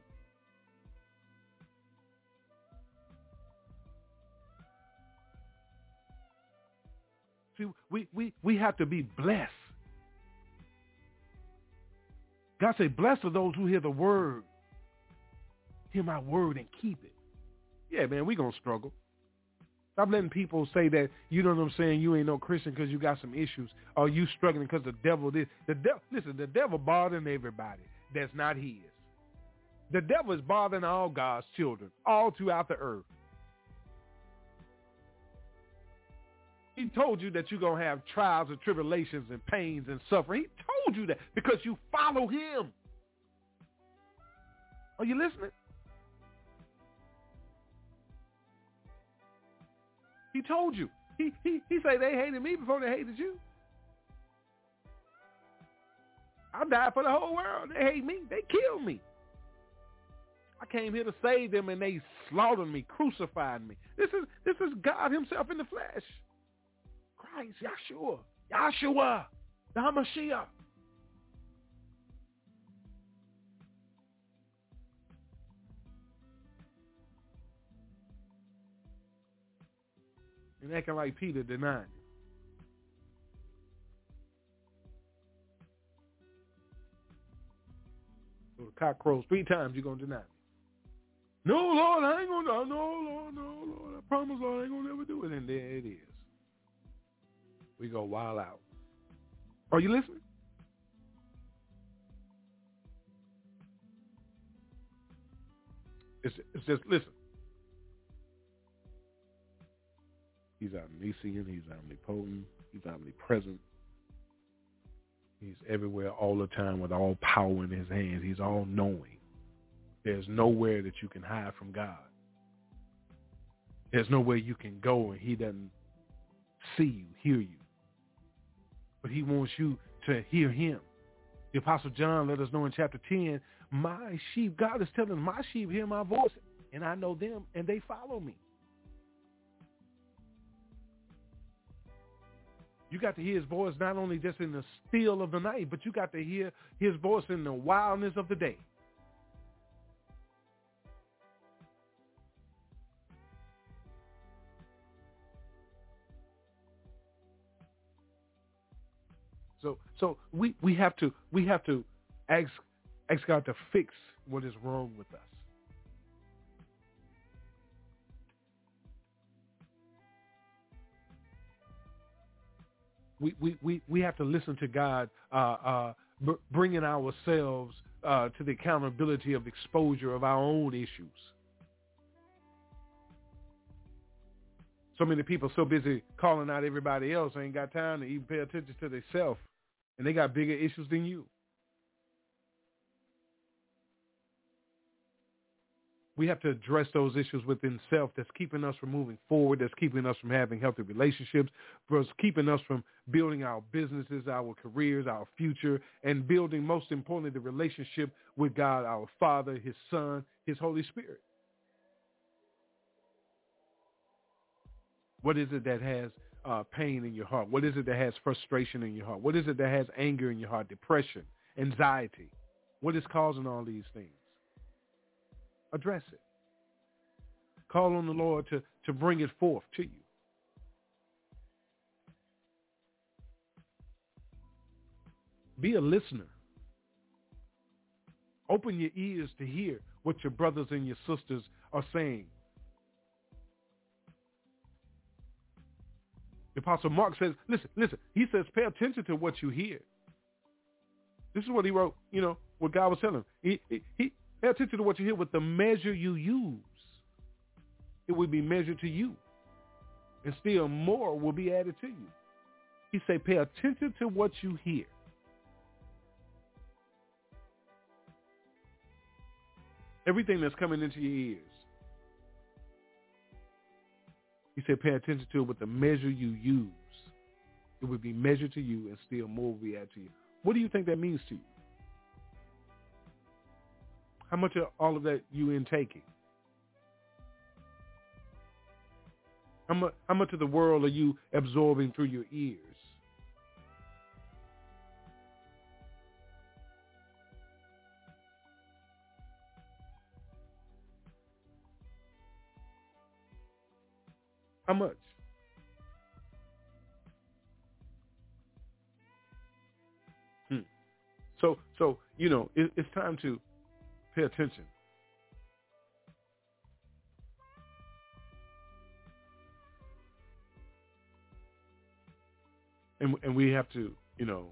See, we, we, we have to be blessed. God said, blessed are those who hear the word hear my word and keep it. Yeah, man, we going to struggle. Stop letting people say that, you know what I'm saying, you ain't no Christian because you got some issues or you struggling because the devil did. The devil, listen, the devil bothering everybody that's not his. The devil is bothering all God's children all throughout the earth. He told you that you're going to have trials and tribulations and pains and suffering. He told you that because you follow him. Are you listening? He told you. He, he, he said they hated me before they hated you. I died for the whole world. They hate me. They killed me. I came here to save them and they slaughtered me, crucified me. This is this is God himself in the flesh. Christ, Yeshua, Yeshua, the Hamashiach. And acting like Peter denied him. So the cock crows three times, you're going to deny me. No, Lord, I ain't going to. No, Lord, no, Lord. I promise, Lord, I ain't going to ever do it. And there it is we go wild out. Are you listening? It's, it's just listen. He's omniscient. He's omnipotent. He's omnipresent. He's everywhere all the time with all power in his hands. He's all knowing. There's nowhere that you can hide from God. There's nowhere you can go and he doesn't see you, hear you but he wants you to hear him. The Apostle John let us know in chapter 10, my sheep, God is telling my sheep hear my voice, and I know them, and they follow me. You got to hear his voice not only just in the still of the night, but you got to hear his voice in the wildness of the day. So so we, we have to we have to ask ask God to fix what is wrong with us. We, we, we, we have to listen to God uh, uh, b- bringing ourselves uh, to the accountability of exposure of our own issues. So many people so busy calling out everybody else ain't got time to even pay attention to themselves and they got bigger issues than you. We have to address those issues within self that's keeping us from moving forward, that's keeping us from having healthy relationships, that's keeping us from building our businesses, our careers, our future, and building, most importantly, the relationship with God, our Father, His Son, His Holy Spirit. What is it that has uh, pain in your heart? What is it that has frustration in your heart? What is it that has anger in your heart, depression, anxiety? What is causing all these things? Address it. Call on the Lord to, to bring it forth to you. Be a listener. Open your ears to hear what your brothers and your sisters are saying. The Apostle Mark says, listen, listen. He says, pay attention to what you hear. This is what he wrote, you know, what God was telling him. He, he, he pay attention to what you hear with the measure you use. It will be measured to you. And still more will be added to you. He say, pay attention to what you hear. Everything that's coming into your ears. He said, pay attention to it with the measure you use. It would be measured to you and still more will be added to you. What do you think that means to you? How much of all of that you intaking? How much, how much of the world are you absorbing through your ears? How much? Hmm. So, so you know, it, it's time to Pay attention. And, and we have to, you know,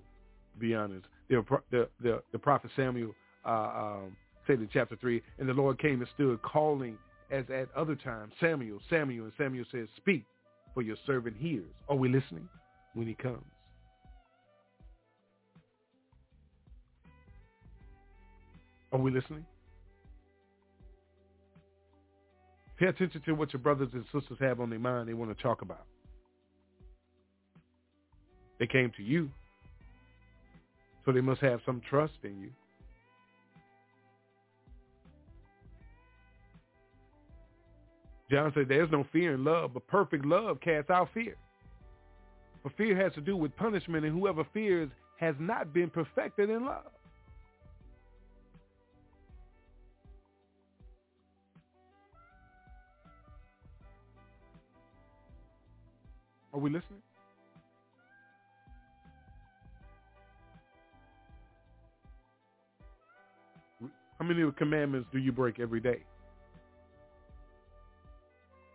be honest. The, the, the, the prophet Samuel uh, um, said in chapter 3, and the Lord came and stood calling as at other times, Samuel, Samuel. And Samuel says, speak, for your servant hears. Are we listening when he comes? Are we listening? Pay attention to what your brothers and sisters have on their mind they want to talk about. They came to you, so they must have some trust in you. John said, there's no fear in love, but perfect love casts out fear. For fear has to do with punishment, and whoever fears has not been perfected in love. Are we listening? How many commandments do you break every day?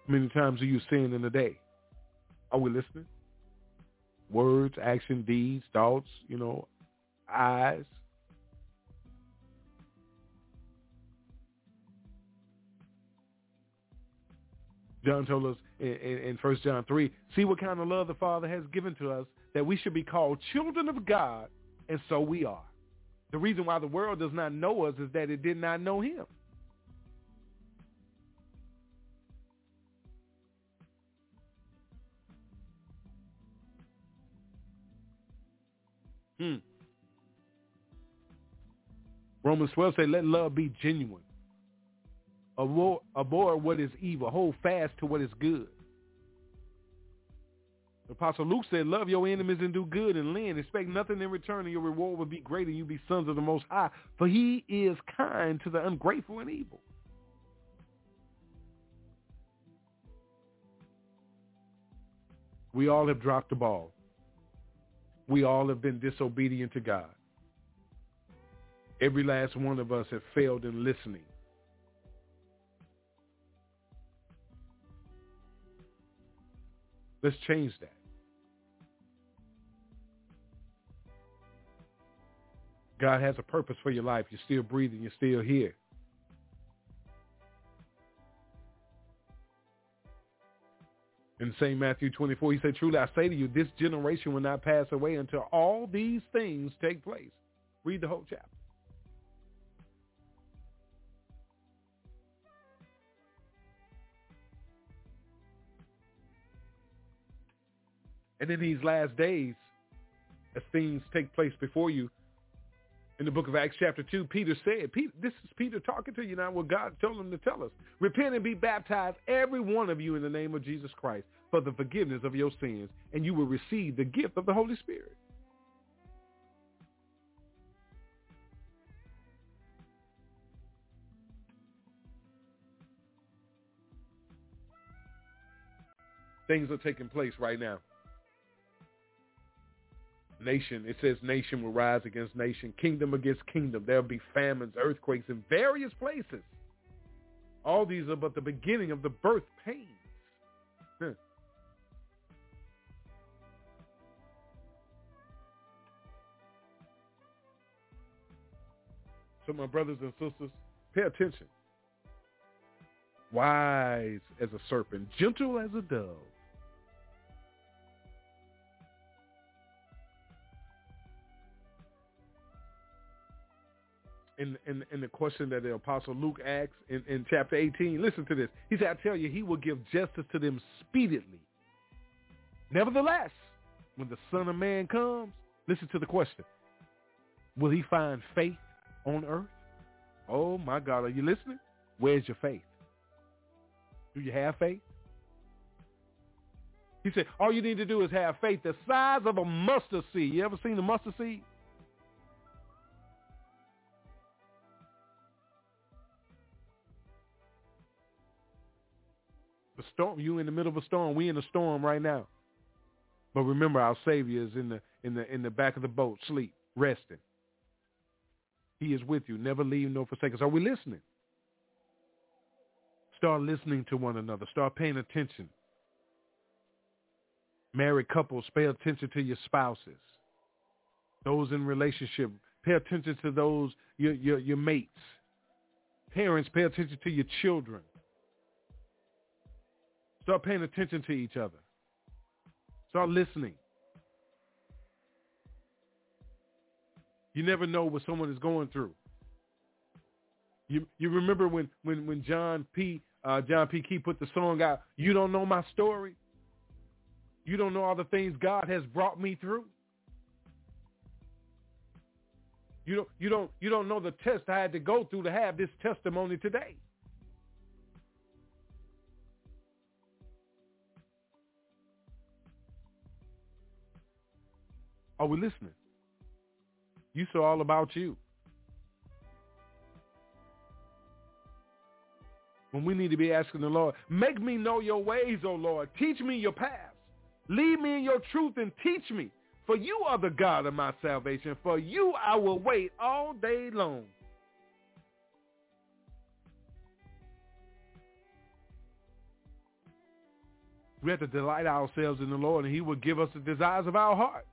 How many times do you sin in a day? Are we listening? Words, action, deeds, thoughts, you know, eyes. John told us in, 1 John 3, see what kind of love the Father has given to us that we should be called children of God, and so we are. The reason why the world does not know us is that it did not know him. Hmm. Romans 12 say, let love be genuine. Avoid, avoid what is evil. Hold fast to what is good. The apostle Luke said, love your enemies and do good and lend. Expect nothing in return and your reward will be great and you be sons of the Most High. For he is kind to the ungrateful and evil. We all have dropped the ball. We all have been disobedient to God. Every last one of us have failed in listening. Let's change that. God has a purpose for your life. You're still breathing. You're still here. In St. Matthew 24, he said, Truly I say to you, this generation will not pass away until all these things take place. Read the whole chapter. And in these last days, as things take place before you, in the book of Acts chapter 2, Peter said, Peter, this is Peter talking to you now what God told him to tell us. Repent and be baptized, every one of you, in the name of Jesus Christ for the forgiveness of your sins, and you will receive the gift of the Holy Spirit. Things are taking place right now nation. It says nation will rise against nation, kingdom against kingdom. There'll be famines, earthquakes in various places. All these are but the beginning of the birth pains. So my brothers and sisters, pay attention. Wise as a serpent, gentle as a dove. In, in, in the question that the Apostle Luke asks in, in chapter 18. Listen to this. He said, I tell you, he will give justice to them speedily. Nevertheless, when the Son of Man comes, listen to the question. Will he find faith on earth? Oh my God, are you listening? Where's your faith? Do you have faith? He said, all you need to do is have faith the size of a mustard seed. You ever seen a mustard seed? Storm, you in the middle of a storm. We in a storm right now. But remember, our Savior is in the in the in the back of the boat, sleep, resting. He is with you, never leave nor forsake us. Are we listening? Start listening to one another. Start paying attention. Married couples, pay attention to your spouses. Those in relationship, pay attention to those, your, your, your mates. Parents, pay attention to your children. Start paying attention to each other. Start listening. You never know what someone is going through. You you remember when when when John P. Uh, John P. Kee put the song out, "You don't know my story. You don't know all the things God has brought me through. You don't you don't you don't know the test I had to go through to have this testimony today." Are we listening? You saw all about you. When we need to be asking the Lord, make me know your ways, O Lord. Teach me your paths. Lead me in your truth and teach me. For you are the God of my salvation. For you I will wait all day long. We have to delight ourselves in the Lord, and he will give us the desires of our heart.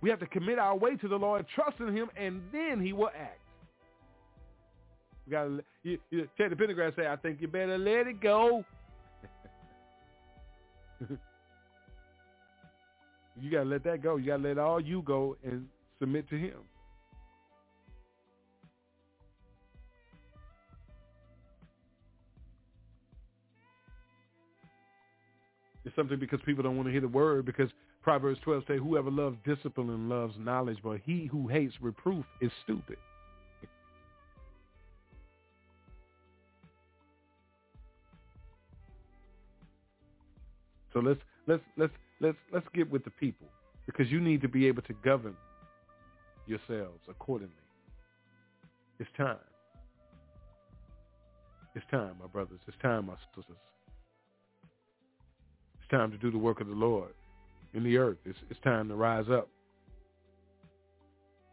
We have to commit our way to the Lord, trust in him, and then he will act. We gotta you, you, Teddy Pendergrass say, I think you better let it go. you gotta let that go. You gotta let all you go and submit to him. Something because people don't want to hear the word because Proverbs 12 say, whoever loves discipline loves knowledge, but he who hates reproof is stupid. So let's let's let's let's let's get with the people because you need to be able to govern yourselves accordingly. It's time. It's time, my brothers. It's time, my sisters. It's time to do the work of the Lord in the earth. It's, it's time to rise up.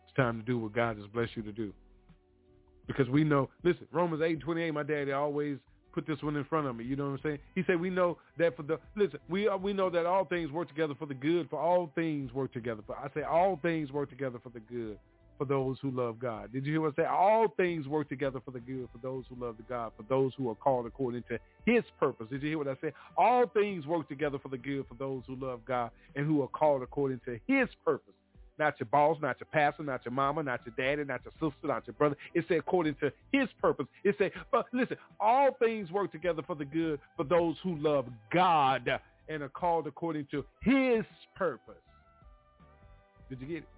It's time to do what God has blessed you to do. Because we know, listen, Romans 8 and 28, my daddy always put this one in front of me. You know what I'm saying? He said, we know that for the, listen, we, uh, we know that all things work together for the good, for all things work together. For, I say all things work together for the good for those who love God. Did you hear what I say? All things work together for the good for those who love the God, for those who are called according to his purpose. Did you hear what I said? All things work together for the good for those who love God and who are called according to his purpose. Not your boss, not your pastor, not your mama, not your daddy, not your sister, not your brother. It said according to his purpose. It said, but listen, all things work together for the good for those who love God and are called according to his purpose. Did you get it?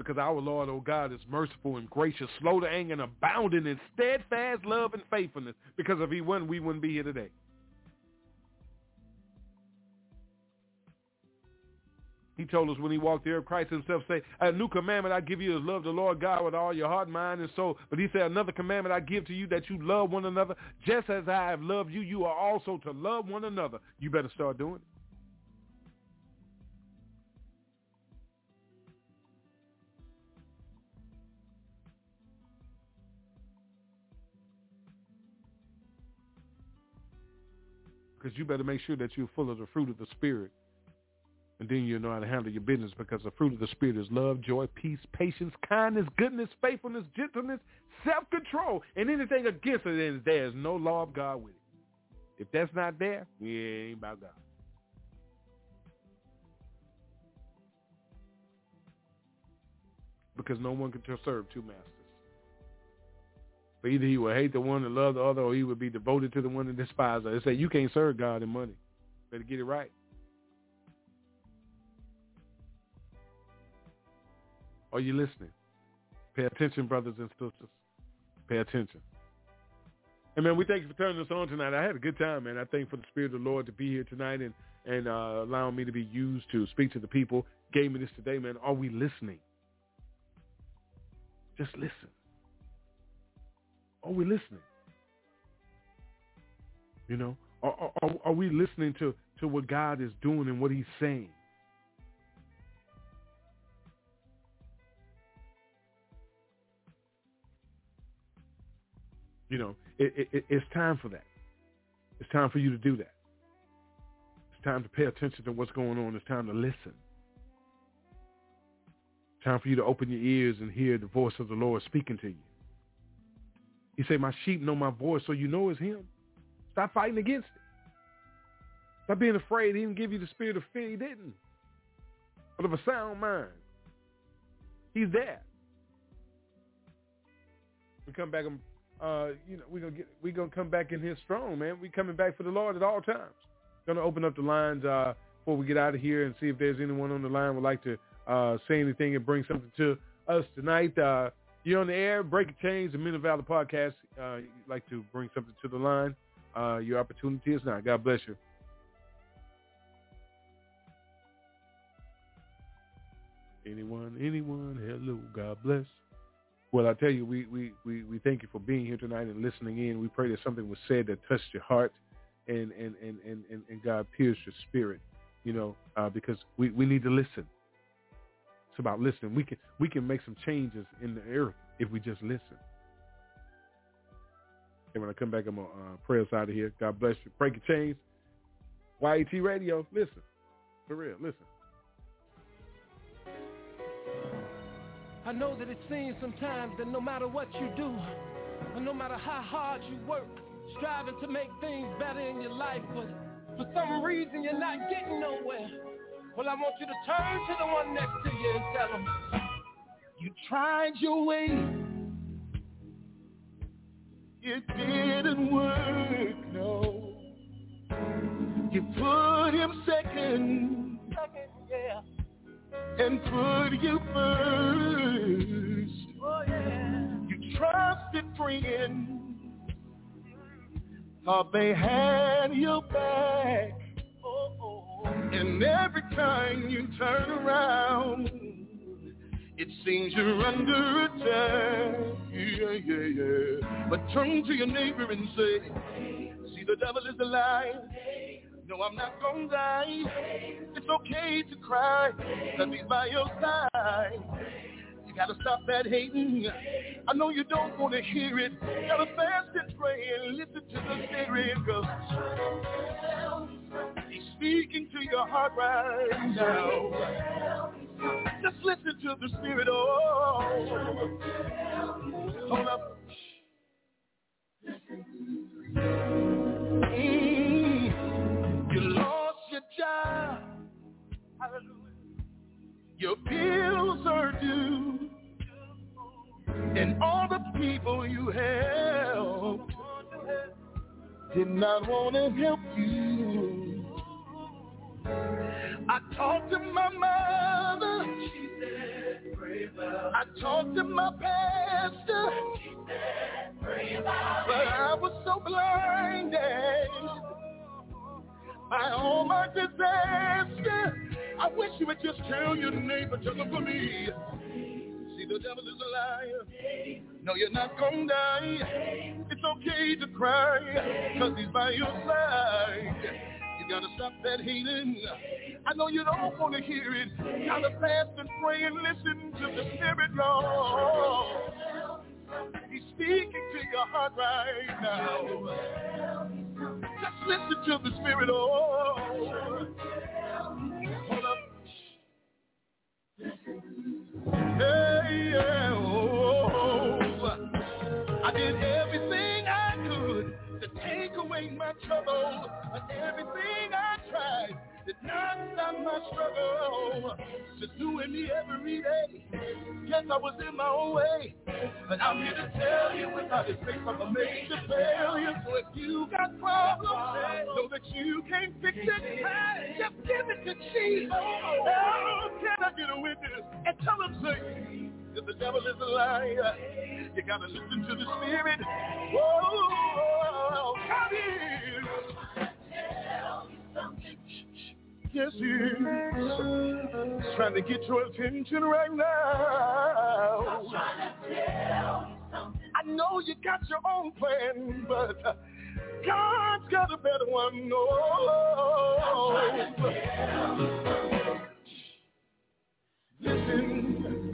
Because our Lord, oh God, is merciful and gracious, slow to anger and abounding in steadfast love and faithfulness. Because if he wasn't, we wouldn't be here today. He told us when he walked the earth, Christ himself say, a new commandment I give you is love the Lord God with all your heart, mind, and soul. But he said, another commandment I give to you that you love one another. Just as I have loved you, you are also to love one another. You better start doing it. Because you better make sure that you're full of the fruit of the Spirit. And then you'll know how to handle your business because the fruit of the Spirit is love, joy, peace, patience, kindness, goodness, faithfulness, gentleness, self-control. And anything against it, then there's no law of God with it. If that's not there, we ain't about God. Because no one can serve two masters. But either he will hate the one and love the other, or he would be devoted to the one and despise her. They say you can't serve God and money. Better get it right. Are you listening? Pay attention, brothers and sisters. Pay attention. And man, we thank you for turning us on tonight. I had a good time, man. I thank for the Spirit of the Lord to be here tonight and and uh, allowing me to be used to speak to the people. Gave me this today, man. Are we listening? Just listen. Are we listening? You know, are, are, are we listening to, to what God is doing and what he's saying? You know, it, it, it's time for that. It's time for you to do that. It's time to pay attention to what's going on. It's time to listen. Time for you to open your ears and hear the voice of the Lord speaking to you. He said, my sheep know my voice, so you know it's him. Stop fighting against it. Stop being afraid. He didn't give you the spirit of fear. He didn't. But of a sound mind. He's there. We come back uh, you know, we're gonna get we're gonna come back in here strong, man. We coming back for the Lord at all times. Gonna open up the lines uh before we get out of here and see if there's anyone on the line would like to uh say anything and bring something to us tonight. You're on the air, Breaking Chains, the Men of Valor podcast. Uh you'd like to bring something to the line. Uh your opportunity is now. God bless you. Anyone, anyone, hello, God bless. Well, I tell you, we, we, we, we thank you for being here tonight and listening in. We pray that something was said that touched your heart and, and, and, and, and, and God pierced your spirit, you know, uh, because we, we need to listen. About listening. We can, we can make some changes in the earth if we just listen. And when I come back, I'm to uh, pray us out of here. God bless you. Break your chains. YAT Radio. Listen. For real. Listen. I know that it seems sometimes that no matter what you do, and no matter how hard you work, striving to make things better in your life, but for some reason you're not getting nowhere. Well, I want you to turn to the one next to you and tell him, you tried your way. It didn't work, no. You put him second. Second, yeah and put you first. Oh, yeah. You trusted friends, thought they had your back. And every time you turn around, it seems you're under attack. Yeah, yeah, yeah. But turn to your neighbor and say, see the devil is a lie. No, I'm not gonna die. It's okay to cry, cause he's by your side. You gotta stop that hating. I know you don't wanna hear it. Gotta fast and pray and listen to the spirit, cause he's speaking to your heart right now. Just listen to the spirit, oh. Hold up. You lost your job. Hallelujah. Your bills are due. And all the people you helped did not want to help you. I talked to my mother. She said, I talked to my pastor. But I was so blinded by all my disaster. I wish you would just tell your neighbor, tell them for me. See, the devil is a liar. No, you're not gonna die. It's okay to cry, cause he's by your side. Gotta stop that hating. I know you don't want to hear it. Gotta fast and pray and listen to the Spirit, Lord. He's speaking to your heart right now. Just listen to the Spirit, oh. Hold up. Hey, yeah, oh. oh, oh. I did take my trouble, but everything I tried did not stop my struggle. Just doing me every day. Yes, I was in my own way, but I'm here to tell you without his faith I'm a major failure. So if you got problems, know that you can't fix it. Just give it to Jesus. Oh, can I get a witness and tell him, say, if the devil is a liar, you gotta listen to the spirit. Whoa, come here. Yes, he is. He's trying to get your attention right now. I know you got your own plan, but God's got a better one. No. Listen.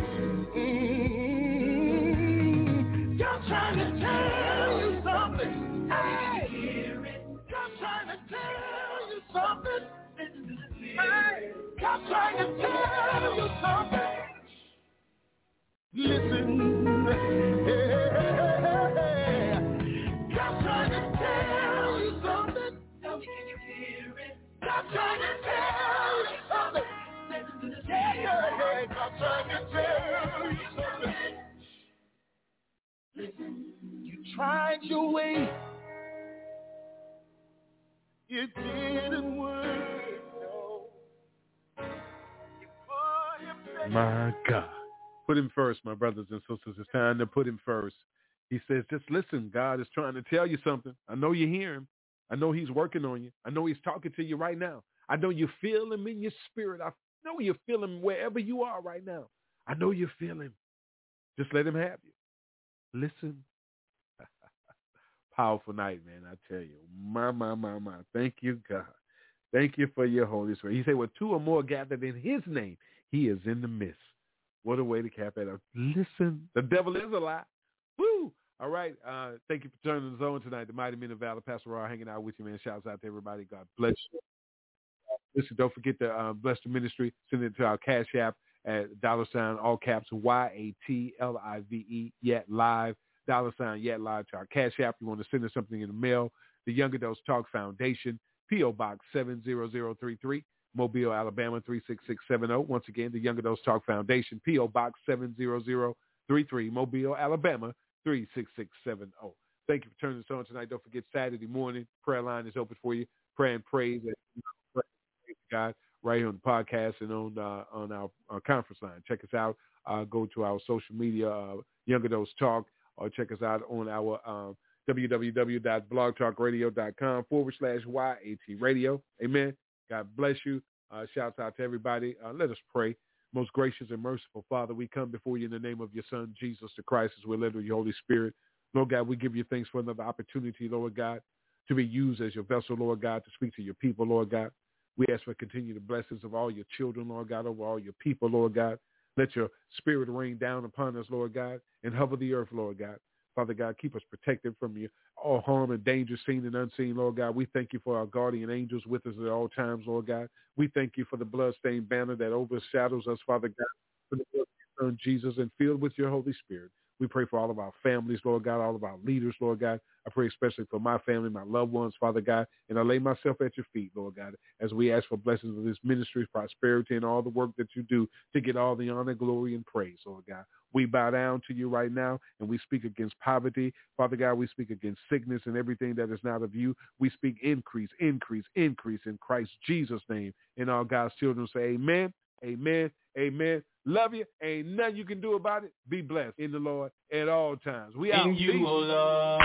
I'm trying to tell you something. Listen. I'm trying to tell you something. Tell me, can you hear it? I'm trying to tell you something. Yeah, yeah, yeah. I'm trying to tell you something. Listen. You tried your way. It didn't work. My God. Put him first, my brothers and sisters. It's time to put him first. He says, just listen. God is trying to tell you something. I know you hear him. I know he's working on you. I know he's talking to you right now. I know you feel him in your spirit. I know you feel him wherever you are right now. I know you feel him. Just let him have you. Listen. Powerful night, man. I tell you. My, my, my, my. Thank you, God. Thank you for your Holy Spirit. He said, well, two or more gathered in his name, he is in the midst. What a way to cap it up. Listen, the devil is a lie. Woo! All right. Uh, thank you for turning the zone tonight. The Mighty Men of Valor, Pastor Raw hanging out with you, man. Shouts out to everybody. God bless you. Listen, don't forget to uh, bless the ministry. Send it to our Cash App at dollar sign, all caps, Y-A-T-L-I-V-E, yet live, dollar sign, yet live to our Cash App. You want to send us something in the mail. The Young Adults Talk Foundation, P.O. Box 70033. Mobile, Alabama 36670. Once again, the Young Adults Talk Foundation, P.O. Box 70033, Mobile, Alabama 36670. Thank you for turning this on tonight. Don't forget Saturday morning, prayer line is open for you. Pray and praise God right here on the podcast and on uh, on our, our, conference line. Check us out. Uh, go to our social media, uh, Young Adults Talk, or check us out on our um, www.blogtalkradio.com forward slash YAT radio. Amen. God bless you. Uh, shouts out to everybody. Uh, let us pray. Most gracious and merciful Father, we come before you in the name of your Son, Jesus the Christ, as we're led with your Holy Spirit. Lord God, we give you thanks for another opportunity, Lord God, to be used as your vessel, Lord God, to speak to your people, Lord God. We ask for continued blessings of all your children, Lord God, over all your people, Lord God. Let your spirit rain down upon us, Lord God, and hover the earth, Lord God. Father God, keep us protected from you, all harm and danger seen and unseen, Lord God. We thank you for our guardian angels with us at all times, Lord God. We thank you for the bloodstained banner that overshadows us, Father God, for the blood of your Son Jesus and filled with your Holy Spirit. We pray for all of our families, Lord God, all of our leaders, Lord God. I pray especially for my family, my loved ones, Father God, and I lay myself at your feet, Lord God, as we ask for blessings of this ministry, prosperity, and all the work that you do to get all the honor, glory, and praise, Lord God. We bow down to you right now and we speak against poverty. Father God, we speak against sickness and everything that is not of you. We speak increase, increase, increase in Christ Jesus' name. And all God's children say amen, amen, amen. Love you. Ain't nothing you can do about it. Be blessed in the Lord at all times. We out. In you, O Lord.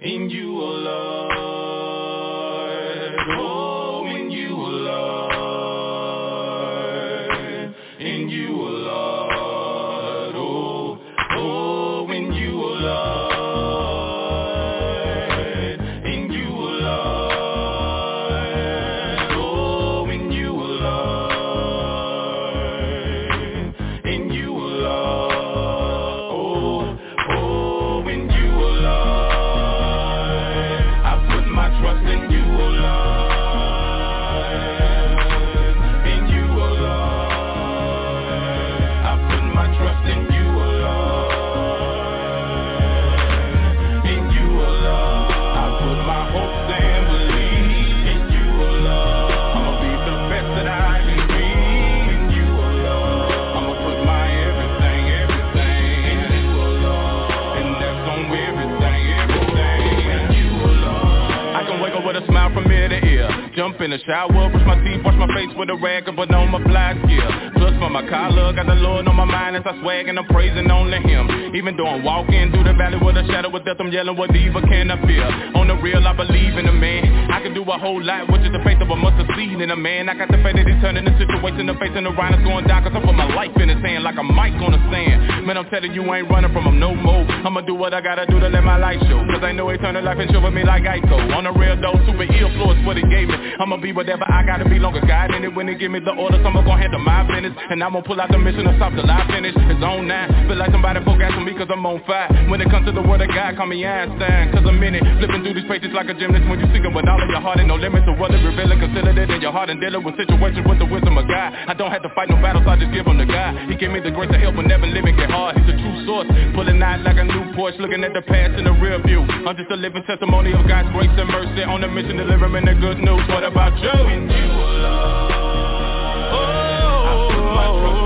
In you, O Lord. In the shower, brush my teeth, wash my face with a rag and put on my black gear. Plus for my collar, got the Lord on my mind as I swag and I'm praising only Him. Even though I'm walking through the valley with a shadow of death, I'm yelling, what evil can I fear? On the real, I believe in a man. I can do a whole lot, which is the faith of a mustard seed in a man. I got the faith that He's turning the situation, the face and the rhino's going down, cause I put my life in His hand like a mic on a stand. Man, I'm telling you, I ain't running from Him no more. I'ma do what I gotta do to let my light show. Cause I know eternal life show with me like Ico. On the real though, super ill flow is what He gave me. I'ma be whatever I gotta be longer God in it when He give me the orders. I'ma gon' handle my business. And I'm gonna pull out the mission and stop till I finish. It's on now. Feel like somebody poke at me cause I'm on fire. When it comes to the word of God, call me Einstein. Cause I'm in it. Flipping through these pages like a gymnast when you it with all of your heart and no limits to what it revealing. Consider it in your heart and dealing with situations with the wisdom of God. I don't have to fight no battles, I just give them to God. He give me the grace to help when never living get hard. He's a true source. Pulling out like a new Porsche, looking at the past in the rear view. I'm just a living testimony of God's grace and mercy on a mission delivering the good news. What about you? In you, Lord. Oh, I put my trust